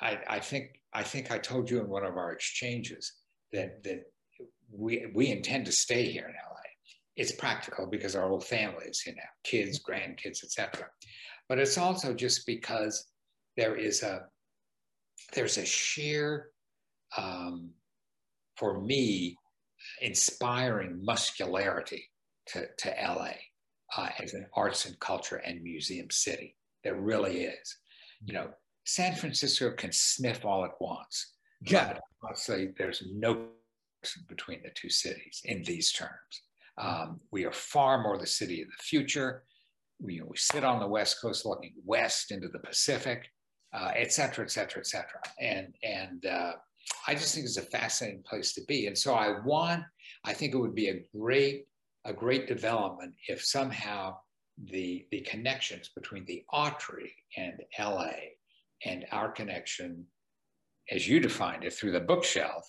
I, I think I think I told you in one of our exchanges that that we we intend to stay here in LA. It's practical because our whole family is here now, kids, grandkids, etc. But it's also just because there is a there's a sheer um, for me inspiring muscularity to, to LA uh, as an arts and culture and museum city. There really is. You know, San Francisco can sniff all it wants. Yeah. honestly, there's no between the two cities in these terms. Um, we are far more the city of the future. We, you know, we sit on the West Coast looking west into the Pacific, uh, et cetera, et cetera, et cetera. And, and uh, I just think it's a fascinating place to be. And so I want, I think it would be a great, a great development if somehow the, the connections between the Autry and LA and our connection, as you defined it, through the bookshelf,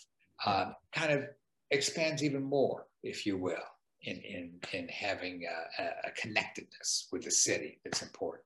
uh, kind of expands even more, if you will, in, in, in having a, a connectedness with the city that's important.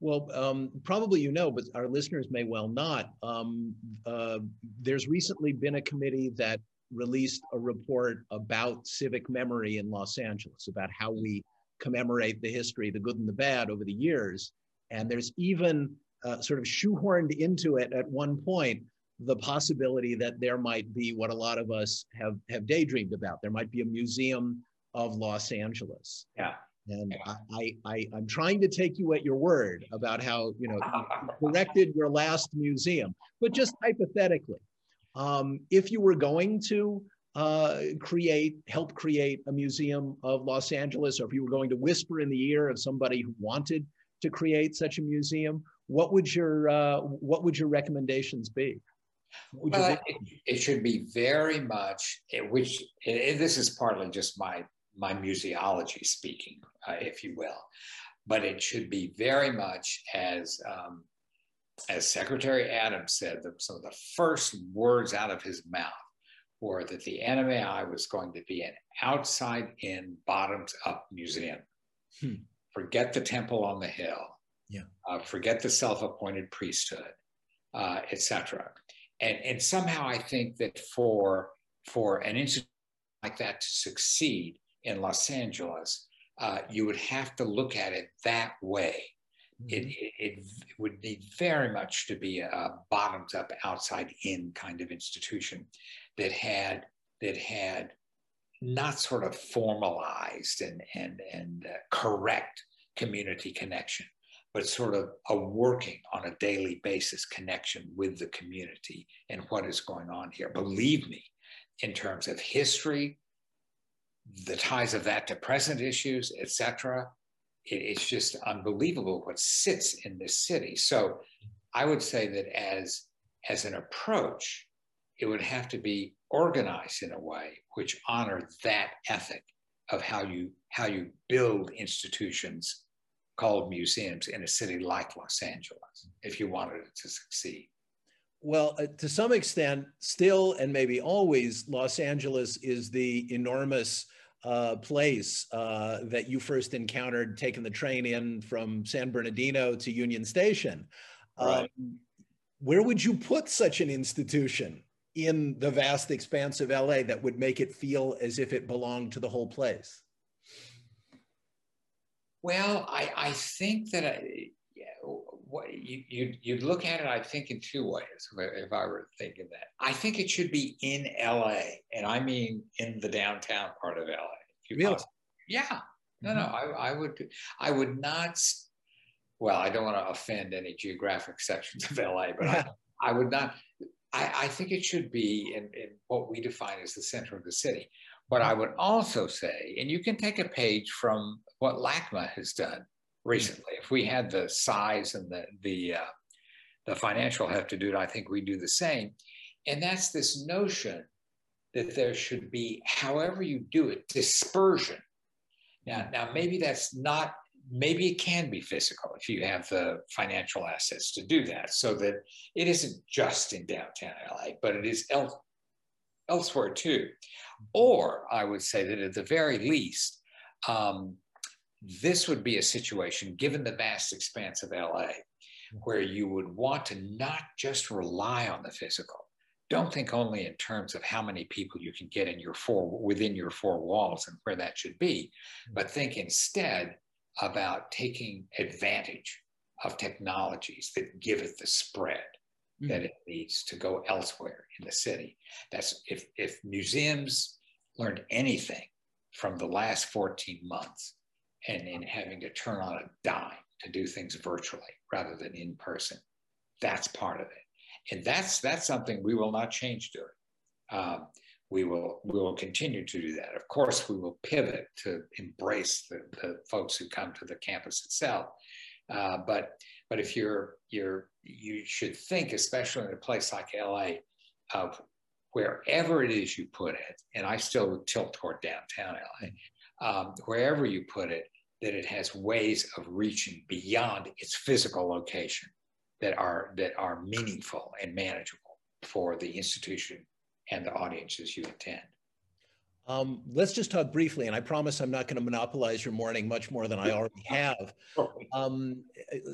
Well, um, probably you know, but our listeners may well not. Um, uh, there's recently been a committee that released a report about civic memory in Los Angeles, about how we commemorate the history, the good and the bad over the years. And there's even uh, sort of shoehorned into it at one point the possibility that there might be what a lot of us have have daydreamed about. There might be a museum of Los Angeles. Yeah. And I, I, I'm trying to take you at your word about how, you know, you corrected your last museum, but just hypothetically, um, if you were going to uh, create, help create a museum of Los Angeles, or if you were going to whisper in the ear of somebody who wanted to create such a museum, what would your, uh, what would your recommendations be? Well, it, it, should be very much, which this is partly just my my museology speaking, uh, if you will, but it should be very much as um, as Secretary Adams said. The, some of the first words out of his mouth were that the NMAI was going to be an outside-in, bottoms-up museum. Hmm. Forget the temple on the hill. Yeah. Uh, forget the self-appointed priesthood, uh, etc. And and somehow I think that for for an institution like that to succeed, in Los Angeles, uh, you would have to look at it that way. Mm-hmm. It, it, it, would need very much to be a bottoms up, outside in kind of institution that had that had not sort of formalized and and and uh, correct community connection, but sort of a working on a daily basis connection with the community and what is going on here. Believe me, in terms of history, the ties of that to present issues, etc. It, it's just unbelievable what sits in this city. So I would say that as as an approach, it would have to be organized in a way which honored that ethic of how you how you build institutions called museums in a city like Los Angeles if you wanted it to succeed. Well, uh, to some extent, still and maybe always, Los Angeles is the enormous uh, place uh, that you first encountered taking the train in from San Bernardino to Union Station. Right. Um, where would you put such an institution in the vast expanse of LA that would make it feel as if it belonged to the whole place? Well, I, I think that I, what, you, you, you'd look at it, I think, in two ways, if I were thinking that. I think it should be in LA, and I mean in the downtown part of LA. Really? Yeah. No, no, mm-hmm. I, I would, I would not, well, I don't want to offend any geographic sections of LA, but. I, I would not, I, I think it should be in, in what we define as the center of the city. But I would also say, and you can take a page from what LACMA has done recently. If we had the size and the the uh, the financial have to do it, I think we do the same. And that's this notion that there should be, however you do it, dispersion. Now, now maybe that's not. Maybe it can be physical if you have the financial assets to do that, so that it isn't just in downtown LA, but it is el- elsewhere too. Or I would say that at the very least, um, this would be a situation, given the vast expanse of LA, where you would want to not just rely on the physical. Don't think only in terms of how many people you can get in your four within your four walls and where that should be, but think instead about taking advantage of technologies that give it the spread mm-hmm. that it needs to go elsewhere in the city. That's if if museums learned anything from the last 14 months, and in having to turn on a dime to do things virtually rather than in person. That's part of it, and that's that's something we will not change to. Um, we will we will continue to do that. Of course, we will pivot to embrace the, the folks who come to the campus itself. Uh, but but if you're you're you should think, especially in a place like LA, of wherever it is you put it, and I still tilt toward downtown LA um, wherever you put it, that it has ways of reaching beyond its physical location that are that are meaningful and manageable for the institution and the audiences you attend. Um, let's just talk briefly, and I promise I'm not going to monopolize your morning much more than I already have. Um,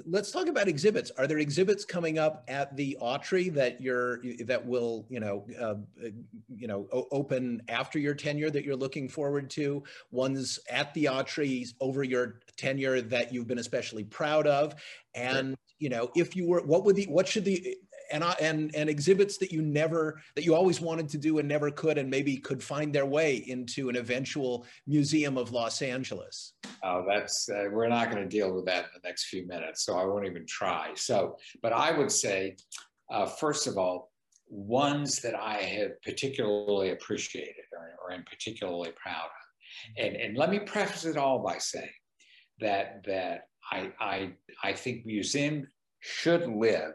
let's talk about exhibits. Are there exhibits coming up at the Autry that you're that will you know uh, you know open after your tenure that you're looking forward to? Ones at the Autry over your tenure that you've been especially proud of, and you know if you were what would the what should the and and and exhibits that you never that you always wanted to do and never could and maybe could find their way into an eventual museum of Los Angeles. Oh, that's uh, we're not going to deal with that in the next few minutes, so I won't even try. So, but I would say, uh, first of all, ones that I have particularly appreciated or, or am particularly proud of, and and let me preface it all by saying that that I I I think museums should live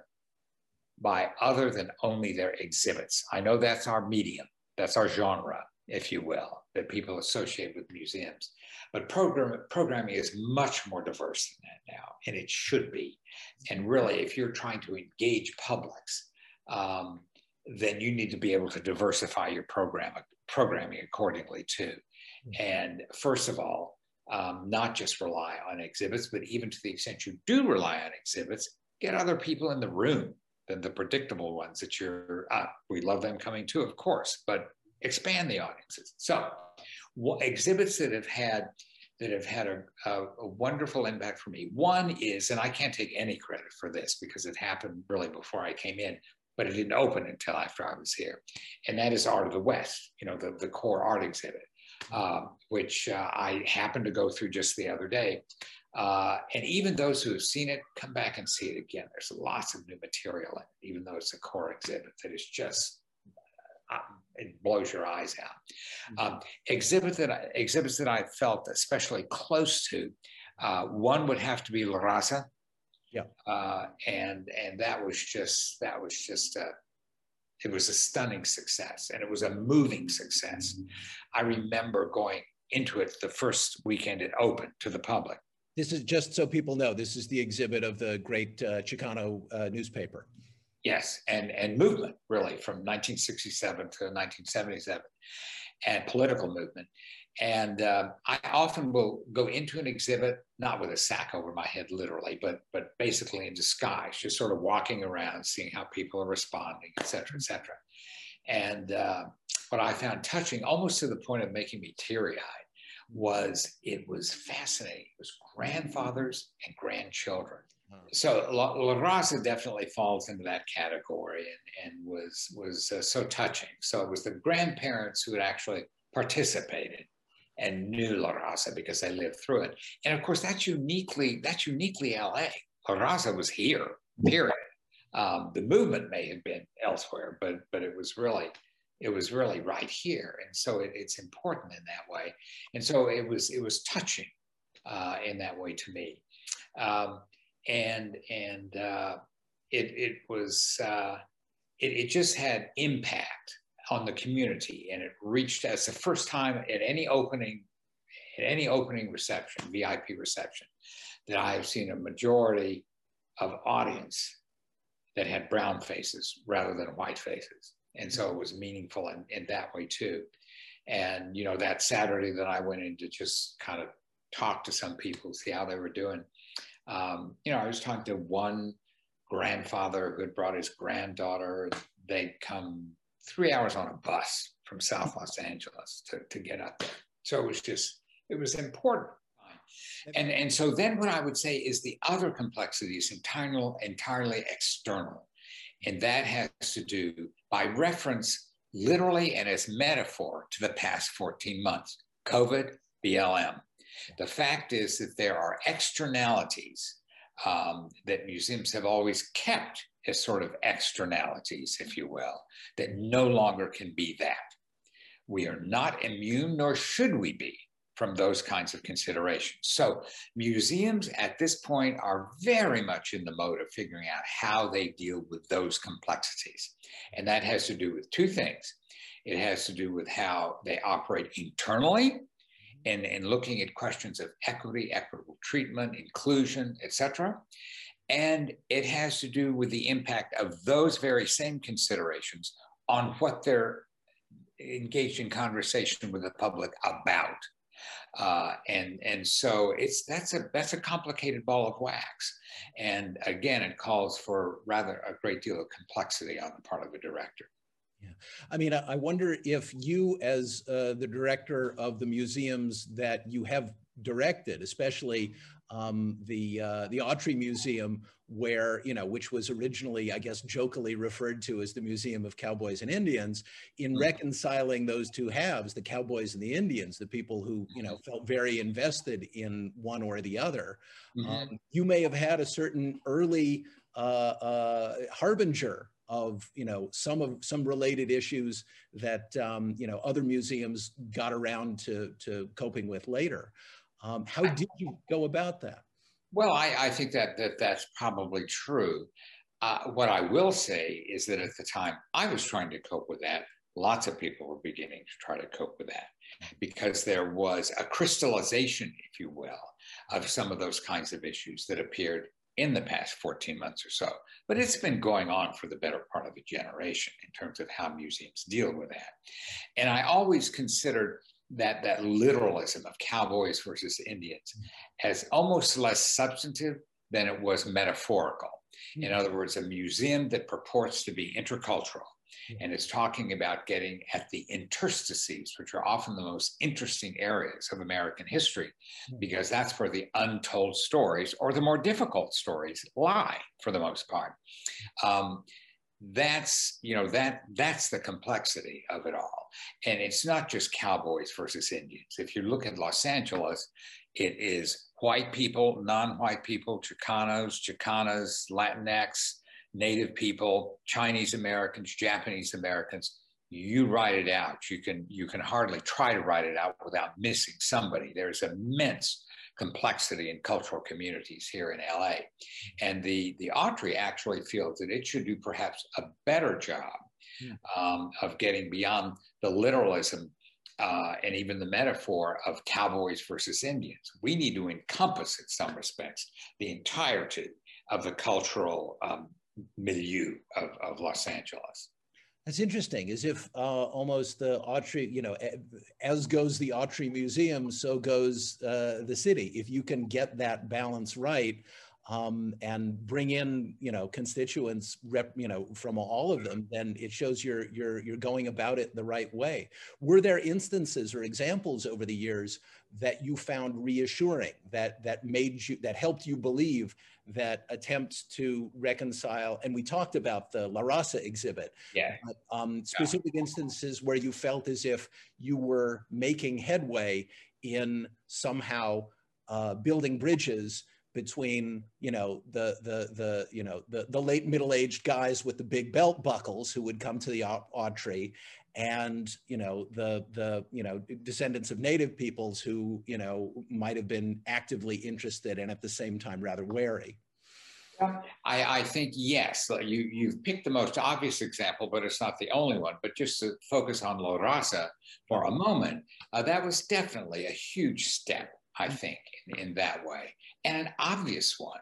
by other than only their exhibits. I know that's our medium, that's our genre, if you will, that people associate with museums. But program, programming is much more diverse than that now, and it should be. And really, if you're trying to engage publics, um, then you need to be able to diversify your program, programming accordingly too. Mm-hmm. And first of all, um, not just rely on exhibits, but even to the extent you do rely on exhibits, get other people in the room than the predictable ones that you're, uh, we love them coming too, of course, but expand the audiences. So exhibits that have had that have had a, a, a, wonderful impact for me. One is, and I can't take any credit for this because it happened really before I came in, but it didn't open until after I was here. And that is Art of the West, you know, the, the core art exhibit, um, which uh, I happened to go through just the other day. Uh, and even those who have seen it, come back and see it again. There's lots of new material in it, even though it's a core exhibit that is just, uh, it blows your eyes out. Mm-hmm. Um, exhibit that I, exhibits that I felt especially close to, uh, one would have to be La Raza. Yeah. Uh, and, and that was just, that was just a, it was a stunning success and it was a moving success. Mm-hmm. I remember going into it the first weekend it opened to the public this is just so people know, this is the exhibit of the great uh, Chicano uh, newspaper. Yes, and, and movement, really, from 1967 to 1977, and political movement. And uh, I often will go into an exhibit, not with a sack over my head, literally, but, but basically in disguise, just sort of walking around, seeing how people are responding, et cetera, et cetera. And uh, what I found touching, almost to the point of making me teary eyed, was it was fascinating. It was grandfathers and grandchildren. So La, La Raza definitely falls into that category and, and was was uh, so touching. So it was the grandparents who had actually participated and knew La Raza because they lived through it. And of course, that's uniquely that's uniquely LA. La Raza was here. Period. Um, the movement may have been elsewhere, but but it was really it was really right here and so it, it's important in that way. And so it was it was touching uh, in that way to me. Um, and and uh, it, it was uh, it, it just had impact on the community and it reached as the first time at any opening at any opening reception vip reception that i have seen a majority of audience that had brown faces rather than white faces and so it was meaningful in, in that way too. And, you know, that Saturday that I went in to just kind of talk to some people, see how they were doing. Um, you know, I was talking to one grandfather who had brought his granddaughter. They'd come three hours on a bus from South Los Angeles to, to get up there. So it was just, it was important. And, and so then what I would say is the other complexity is entirely, entirely external. And that has to do by reference, literally and as metaphor to the past 14 months COVID, BLM. The fact is that there are externalities um, that museums have always kept as sort of externalities, if you will, that no longer can be that. We are not immune, nor should we be, from those kinds of considerations. So museums at this point are very much in the mode of figuring out how they deal with those complexities. And that has to do with two things. It has to do with how they operate internally and, and looking at questions of equity, equitable treatment, inclusion, etc. And it has to do with the impact of those very same considerations on what they're engaged in conversation with the public about. Uh, and and so it's that's a that's a complicated ball of wax, and again, it calls for rather a great deal of complexity on the part of the director. Yeah, I mean, I wonder if you, as uh, the director of the museums that you have directed, especially um, the uh, the Autry Museum, where you know, which was originally, I guess, jokingly referred to as the Museum of Cowboys and Indians, in mm-hmm. reconciling those two halves, the cowboys and the Indians, the people who you know felt very invested in one or the other. Mm-hmm. Um, you may have had a certain early uh, uh, harbinger of you know some of some related issues that um, you know other museums got around to to coping with later. Um, how did you go about that? Well, I, I think that, that that's probably true. Uh, what I will say is that at the time I was trying to cope with that, lots of people were beginning to try to cope with that because there was a crystallization, if you will, of some of those kinds of issues that appeared in the past 14 months or so. But it's been going on for the better part of a generation in terms of how museums deal with that. And I always considered that that literalism of cowboys versus Indians as almost less substantive than it was metaphorical. In hmm. other words, a museum that purports to be intercultural and is talking about getting at the interstices, which are often the most interesting areas of American history, hmm. because that's where the untold stories or the more difficult stories lie for the most part. Um, that's you know that that's the complexity of it all. And it's not just cowboys versus indians. If you look at los angeles it is white people non-white people chicanos chicanas latinx native people chinese americans japanese americans. You write it out. You can you can hardly try to write it out without missing somebody. There's immense complexity in cultural communities here in LA. And the, the Autry actually feels that it should do perhaps a better job yeah. um, of getting beyond the literalism uh, and even the metaphor of cowboys versus Indians. We need to encompass, in some respects, the entirety of the cultural um, milieu of, of Los Angeles. That's interesting. As if uh, almost the Autry, you know, as goes the Autry Museum, so goes uh, the city. If you can get that balance right um, and bring in, you know, constituents, rep, you know, from all of them, then it shows you're you're you're going about it the right way. Were there instances or examples over the years that you found reassuring that that made you that helped you believe that attempts to reconcile, and we talked about the La Raza exhibit. Yeah. um, specific yeah. instances where you felt as if you were making headway in somehow uh, building bridges between you know the the the you know the the late middle aged guys with the big belt buckles who would come to the Autry and you know the the you know descendants of native peoples who you know might have been actively interested and at the same time rather wary I, I, think yes, you, you've picked the most obvious example, but it's not the only one. But just to focus on La Raza for a moment, uh, that was definitely a huge step, I mm. think, in, in that way, and an obvious one.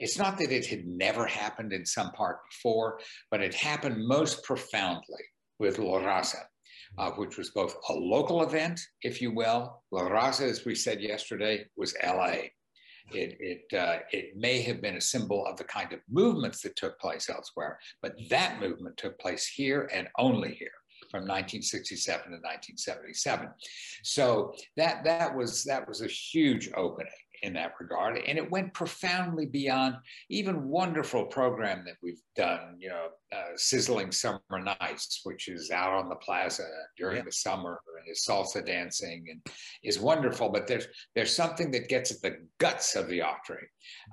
It's not that it had never happened in some part before, but it happened most profoundly with La Raza. Uh, which was both a local event, if you will. La Raza, as we said yesterday, was LA. It, it, uh, it may have been a symbol of the kind of movements that took place elsewhere, but that movement took place here and only here from 1967 to 1977. So that, that, was, that was a huge opening in that regard. And it went profoundly beyond even wonderful program that we've done, you know, uh, Sizzling Summer Nights, which is out on the plaza during yeah. the summer and is salsa dancing and is wonderful. But there's there's something that gets at the guts of the Autry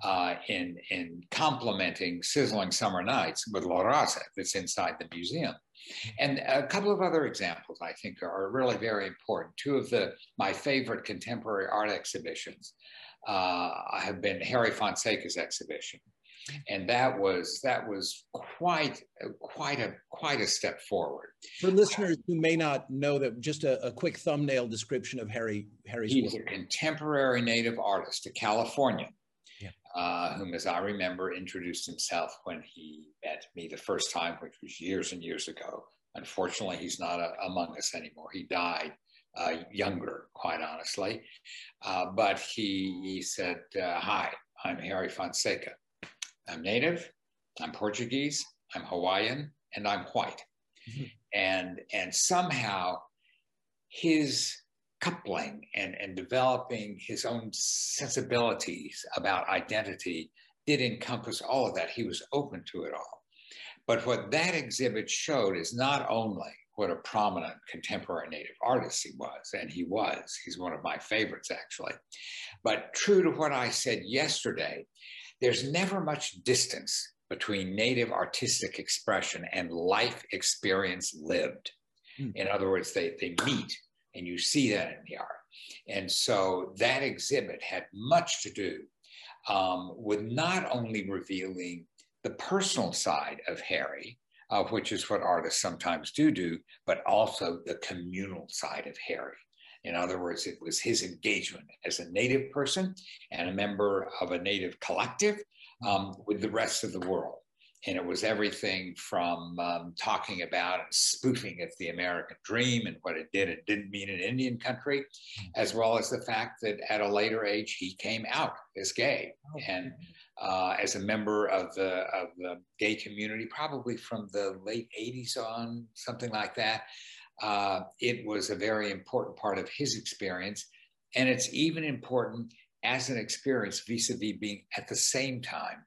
uh, in, in complementing Sizzling Summer Nights with La Raza that's inside the museum. And a couple of other examples I think are really very important. Two of the my favorite contemporary art exhibitions have been Harry Fonseca's exhibition, and that was that was quite quite a quite a step forward. For listeners who may not know that, just a, a quick thumbnail description of Harry Harry's He's work. a contemporary native artist, a Californian. Yeah. Uh, whom, as I remember, introduced himself when he met me the first time, which was years and years ago, Unfortunately, he's not a, among us anymore. He died uh, younger, quite honestly. Uh, but he, he said, uh, Hi, I'm Harry Fonseca. I'm native, I'm Portuguese, I'm Hawaiian, and I'm white. Mm-hmm. And, and somehow his coupling and, and developing his own sensibilities about identity did encompass all of that. He was open to it all. But what that exhibit showed is not only what a prominent contemporary Native artist he was, and he was, he's one of my favorites actually, but true to what I said yesterday, there's never much distance between Native artistic expression and life experience lived. Hmm. In other words, they, they meet and you see that in the art. And so that exhibit had much to do um, with not only revealing the personal side of Harry, uh, which is what artists sometimes do do, but also the communal side of Harry. In other words, it was his engagement as a Native person and a member of a Native collective um, with the rest of the world. And it was everything from um, talking about and spoofing at the American dream and what it did and didn't mean in Indian country, as well as the fact that at a later age he came out as gay and uh, as a member of the of the gay community, probably from the late '80s on, something like that. Uh, it was a very important part of his experience, and it's even important as an experience vis-a-vis being at the same time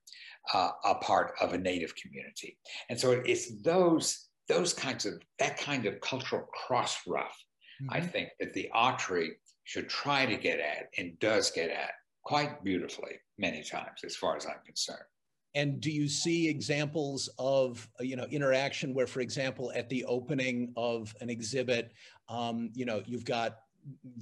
uh, a part of a native community. And so it's those those kinds of that kind of cultural cross rough, mm-hmm. I think that the Autry should try to get at and does get at quite beautifully many times, as far as I'm concerned. And do you see examples of you know interaction where, for example, at the opening of an exhibit, um, you know, you've got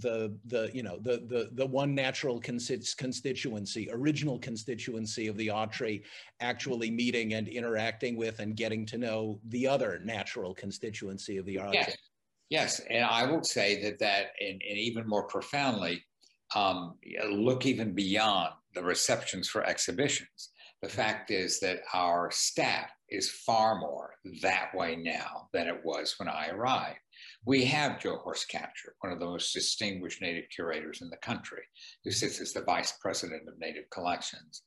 the the you know the the the one natural constituency original constituency of the Autry actually meeting and interacting with and getting to know the other natural constituency of the Autry yes, yes. and i will say that that and, and even more profoundly um, look even beyond the receptions for exhibitions. The fact is that our staff is far more that way now than it was when i arrived we have Joe Horse Capture, one of the most distinguished Native curators in the country, who sits as the vice president of Native Collections.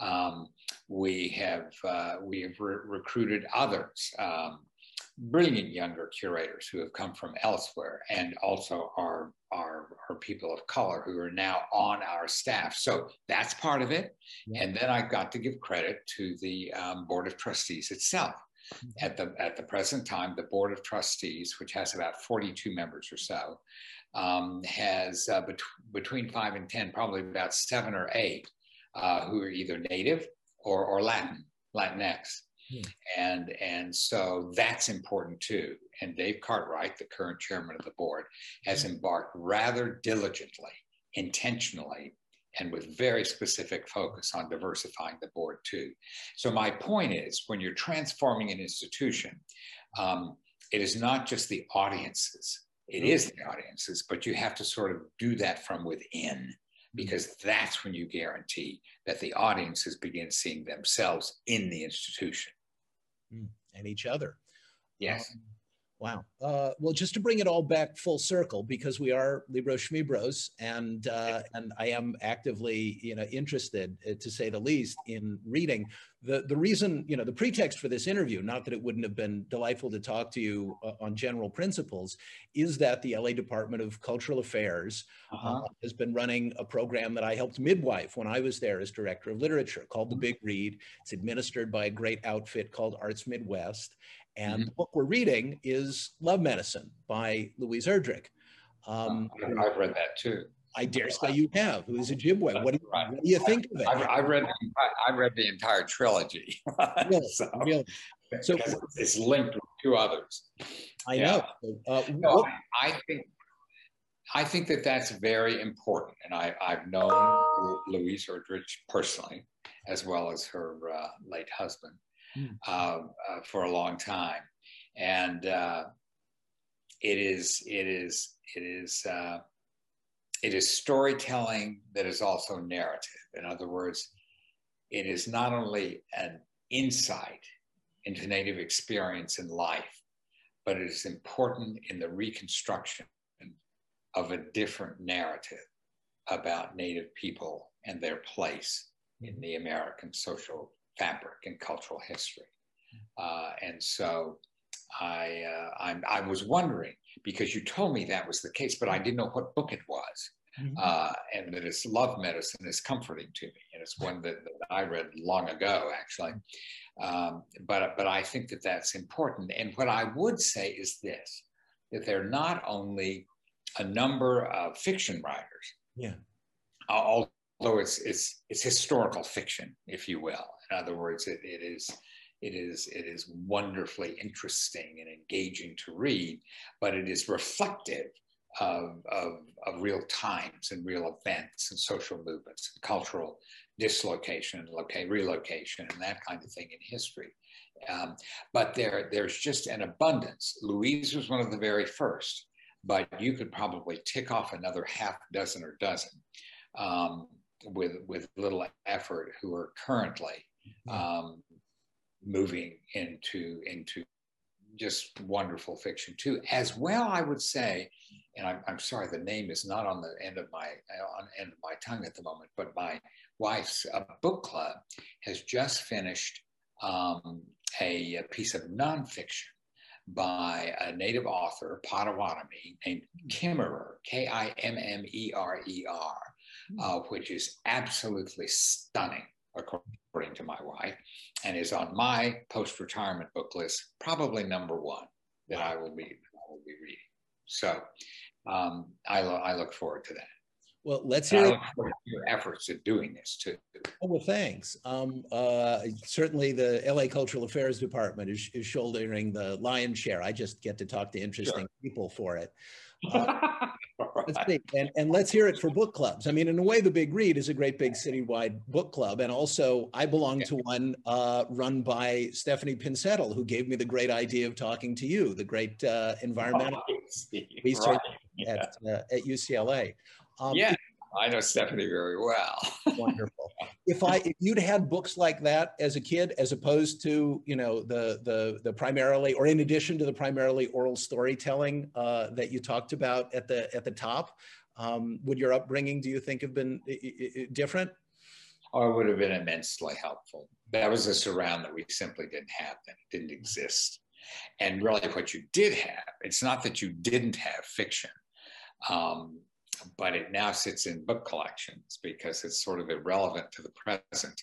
Um, we have uh, we have re recruited others, um, brilliant younger curators who have come from elsewhere, and also our, our, our people of color who are now on our staff. So that's part of it. Yeah. And then I've got to give credit to the um, board of trustees itself at the, at the present time, the Board of Trustees, which has about 42 members or so, um, has uh, bet- between five and 10, probably about seven or eight, uh, who are either native or, or Latin, Latinx. Hmm. And, and so that's important too. And Dave Cartwright, the current chairman of the board, has hmm. embarked rather diligently, intentionally and with very specific focus on diversifying the board too. So my point is, when you're transforming an institution, um, it is not just the audiences. It mm-hmm. is the audiences, but you have to sort of do that from within mm-hmm. because that's when you guarantee that the audiences begin seeing themselves in the institution. Mm, and each other. Yes. Um, Wow. Uh, well, just to bring it all back full circle, because we are Libro Schmibros, and uh, and I am actively, you know, interested, uh, to say the least, in reading. The the reason, you know, the pretext for this interview, not that it wouldn't have been delightful to talk to you uh, on general principles, is that the LA Department of Cultural Affairs. Uh, has been running a program that I helped midwife when I was there as director of literature, called The mm-hmm. Big Read. It's administered by a great outfit called Arts Midwest and mm-hmm. the book we're reading is Love Medicine by Louise Erdrich. Um, I've read that too. I dare say you have. Who is Ojibwe? What do you, right. what do you think of it? I've, I've read. I read the entire trilogy. really? so, really? So it's linked with two others. I yeah. know. Uh, no, what, I think. I think that that's very important, and I, I've known Louise Erdrich personally, as well as her uh, late husband uh, uh, for a long time, and uh, it is it is it is uh, it is storytelling that is also narrative. In other words, it is not only an insight into Native experience in life, but it is important in the reconstruction of a different narrative about Native people and their place in the American social fabric and cultural history. Uh, and so I, uh, i was wondering because you told me that was the case, but I didn't know what book it was. Mm-hmm. Uh, and that it's love medicine is comforting to me. And it's one that, that I read long ago, actually. Um, but, but I think that that's important. And what I would say is this that there are not only a number of fiction writers. Yeah. Although it's, it's, it's historical fiction, if you will. In other words, it, it is it is it is wonderfully interesting and engaging to read, but it is reflective of, of, of real times and real events and social movements and cultural dislocation and loca- relocation and that kind of thing in history. Um, but there, there's just an abundance. Louise was one of the very first, but you could probably tick off another half dozen or dozen um, with, with little effort who are currently um, moving into, into just wonderful fiction too. As well, I would say, and I'm, I'm sorry, the name is not on the end of my on end of my tongue at the moment, but my wife's uh, book club has just finished um, a, a, piece of nonfiction by a native author, Potawatomi, named Kimmerer, K I M M E R E R, hmm. uh, which is absolutely stunning, according to my wife, and is on my post retirement book list, probably number one that I will be, I will be reading. So um, I, lo- I look forward to that. Well, let's hear your efforts at doing this too. Oh, well, thanks. Um, uh, certainly, the LA Cultural Affairs Department is, is, shouldering the lion's share. I just get to talk to interesting sure. people for it. Uh, and, and let's hear it for book clubs. I mean, in a way, the Big Read is a great big citywide book club. And also, I belong to one uh, run by Stephanie Pincetl, who gave me the great idea of talking to you, the great uh, environmental oh, research right. yeah. at, uh, at UCLA. Um, yeah. I know Stephanie very well. wonderful. If I if you'd had books like that as a kid, as opposed to you know the the the primarily or in addition to the primarily oral storytelling uh, that you talked about at the at the top, um, would your upbringing do you think have been different? Oh, it would have been immensely helpful. That was a surround that we simply didn't have then. It didn't exist. And really, what you did have, it's not that you didn't have fiction. Um, but it now sits in book collections because it's sort of irrelevant to the present.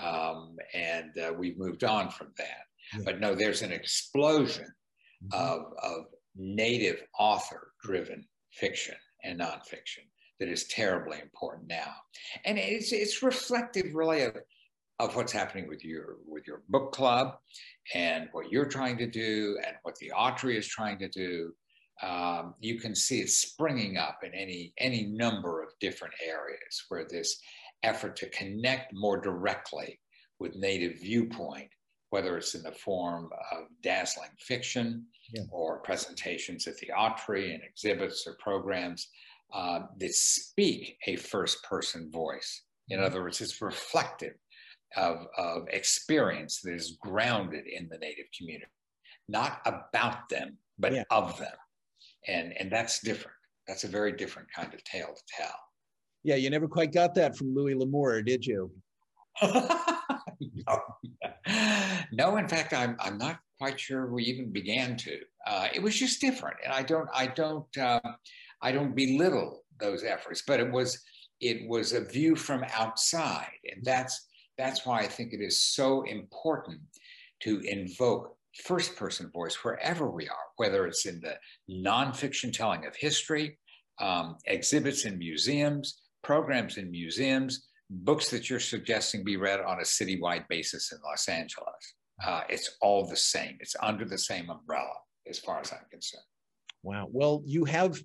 Um, and uh, we've moved on from that. Yeah. But no, there's an explosion mm-hmm. of, of native author driven fiction and nonfiction that is terribly important now. And it's, it's reflective really of, of what's happening with your, with your book club and what you're trying to do and what the Autry is trying to do um, you can see it springing up in any any number of different areas where this effort to connect more directly with native viewpoint, whether it's in the form of dazzling fiction yeah. or presentations at the Autry and exhibits or programs uh, that speak a first person voice. In mm-hmm. other words, it's reflective of, of experience that is grounded in the native community, not about them, but yeah. of them and and that's different. That's a very different kind of tale to tell. Yeah, you never quite got that from Louis L'Amour, did you? no. no, in fact, I'm I'm not quite sure we even began to. Uh, it was just different, and I don't I don't uh, I don't belittle those efforts, but it was it was a view from outside, and that's that's why I think it is so important to invoke first person voice wherever we are, whether it's in the nonfiction telling of history, um, exhibits in museums, programs in museums, books that you're suggesting be read on a citywide basis in Los Angeles. Uh, it's all the same. It's under the same umbrella, as far as I'm concerned. Wow. Well, you have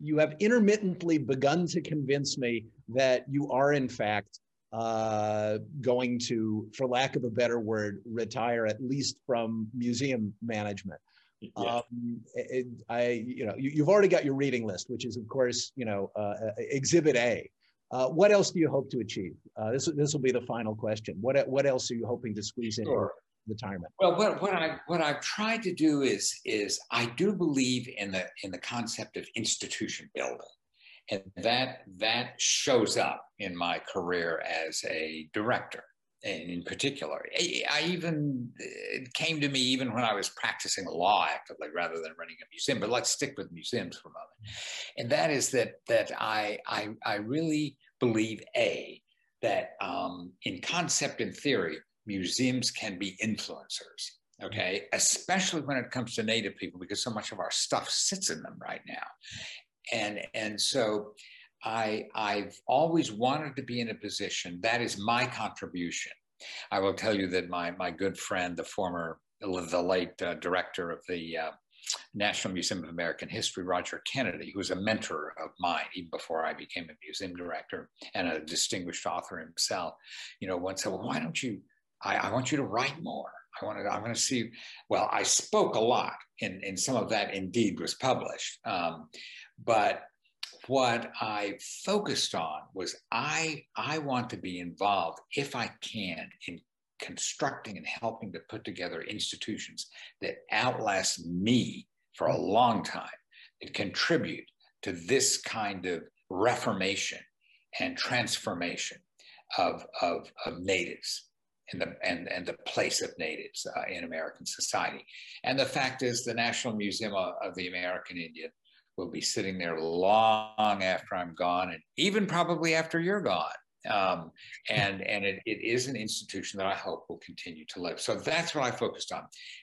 you have intermittently begun to convince me that you are in fact uh, going to, for lack of a better word, retire at least from museum management. Yeah. Um, it, I, you know, you, have already got your reading list, which is, of course, you know, uh, Exhibit A. Uh, what else do you hope to achieve? Uh, this this will be the final question. What what else are you hoping to squeeze in? Sure. retirement? Well, what, what I what I've tried to do is is I do believe in the in the concept of institution building, and that that shows up in my career as a director in particular. I even it came to me even when I was practicing law actively rather than running a museum. But let's stick with museums for a moment, and that is that that I I, I really believe a that um, in concept and theory museums can be influencers. Okay, especially when it comes to Native people, because so much of our stuff sits in them right now, and and so I, I've always wanted to be in a position that is my contribution. I will tell you that my, my good friend, the former, the late uh, director of the uh, National Museum of American History, Roger Kennedy, who was a mentor of mine even before I became a museum director and a distinguished author himself, you know, once said, well, why don't you, I, I want you to write more. I want to, I want to see, well, I spoke a lot and, and some of that indeed was published. Um, but what I focused on was I I want to be involved if I can in constructing and helping to put together institutions that outlast me for a long time that contribute to this kind of reformation and transformation of, of, of natives and the, and, and the place of natives uh, in American society. And the fact is, the National Museum of, of the American Indian will be sitting there long after I'm gone, and even probably after you're gone. Um, and and it, it is an institution that I hope will continue to live. So that's what I focused on.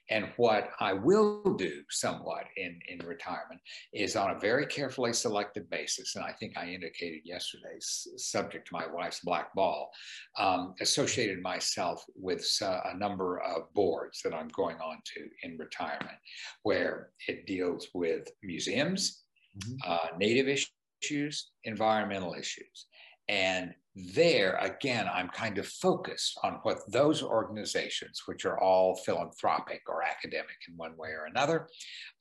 And what I will do somewhat in, in retirement is on a very carefully selected basis, and I think I indicated yesterday, subject to my wife's black ball, um, associated myself with uh, a number of boards that I'm going on to in retirement, where it deals with museums, mm-hmm. uh, native issues, environmental issues. And there, again, I'm kind of focused on what those organizations, which are all philanthropic or academic in one way or another,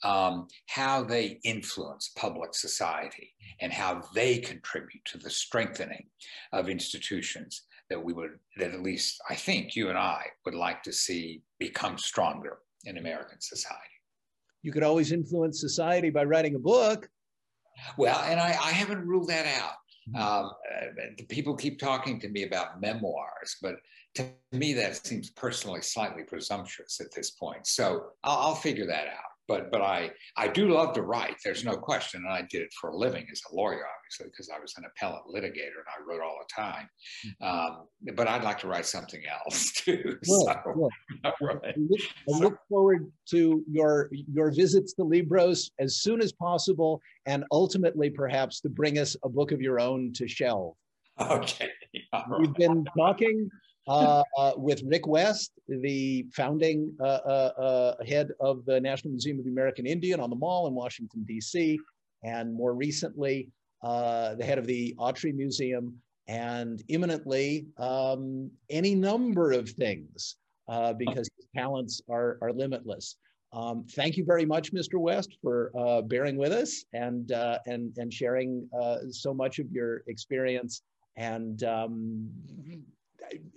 um, how they influence public society and how they contribute to the strengthening of institutions that we would, that at least I think you and I would like to see become stronger in American society. You could always influence society by writing a book. Well, and I, I haven't ruled that out. Mm-hmm. Um, uh, people keep talking to me about memoirs, but to me that seems personally slightly presumptuous at this point. So I'll, I'll figure that out but but I I do love to write. There's no question, and I did it for a living as a lawyer, obviously, because I was an appellate litigator and I wrote all the time. Um, but I'd like to write something else too. Well, so, well. Right. I, look, look forward to your your visits to Libros as soon as possible, and ultimately, perhaps, to bring us a book of your own to shelve. Okay. We've been talking uh, uh, with Rick West, the founding uh, uh, uh, head of the National Museum of the American Indian on the Mall in Washington, D.C., and more recently, the head of the Autry Museum, and imminently um, any number of things because his talents are, are limitless. Um, thank you very much, Mr. West, for bearing with us and and and sharing so much of your experience. And um,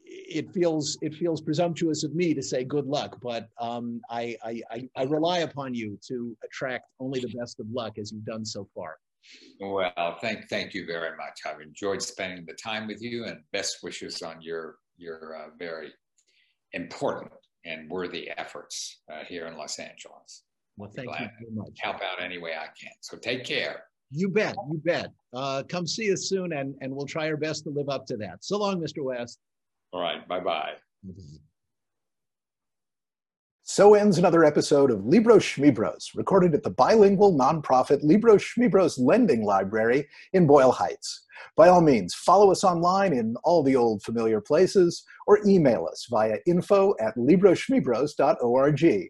it feels it feels presumptuous of me to say good luck, but um, I, I, I rely upon you to attract only the best of luck as you've done so far. Well, thank thank you very much. I've enjoyed spending the time with you, and best wishes on your your uh, very important and worthy efforts uh, here in Los Angeles. Well, thank you very much. Help out any way I can. So take care. You bet. You bet. Uh, come see us soon, and and we'll try our best to live up to that. So long, Mr. West. All right. Bye bye. So ends another episode of Libros Schmibros, recorded at the bilingual nonprofit Libros Schmibros Lending Library in Boyle Heights. By all means, follow us online in all the old familiar places or email us via info at libroschmibros.org.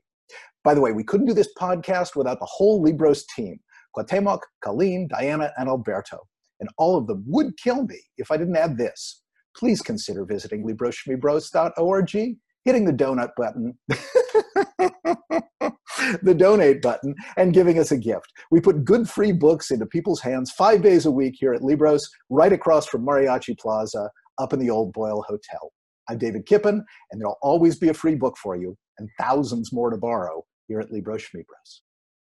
By the way, we couldn't do this podcast without the whole Libros team Cuauhtemoc, Colleen, Diana, and Alberto. And all of them would kill me if I didn't add this please consider visiting libroschmibros.org, hitting the donut button, the donate button, and giving us a gift. We put good free books into people's hands five days a week here at Libros, right across from Mariachi Plaza, up in the old Boyle Hotel. I'm David Kipen, and there'll always be a free book for you and thousands more to borrow here at Libro Schmibros.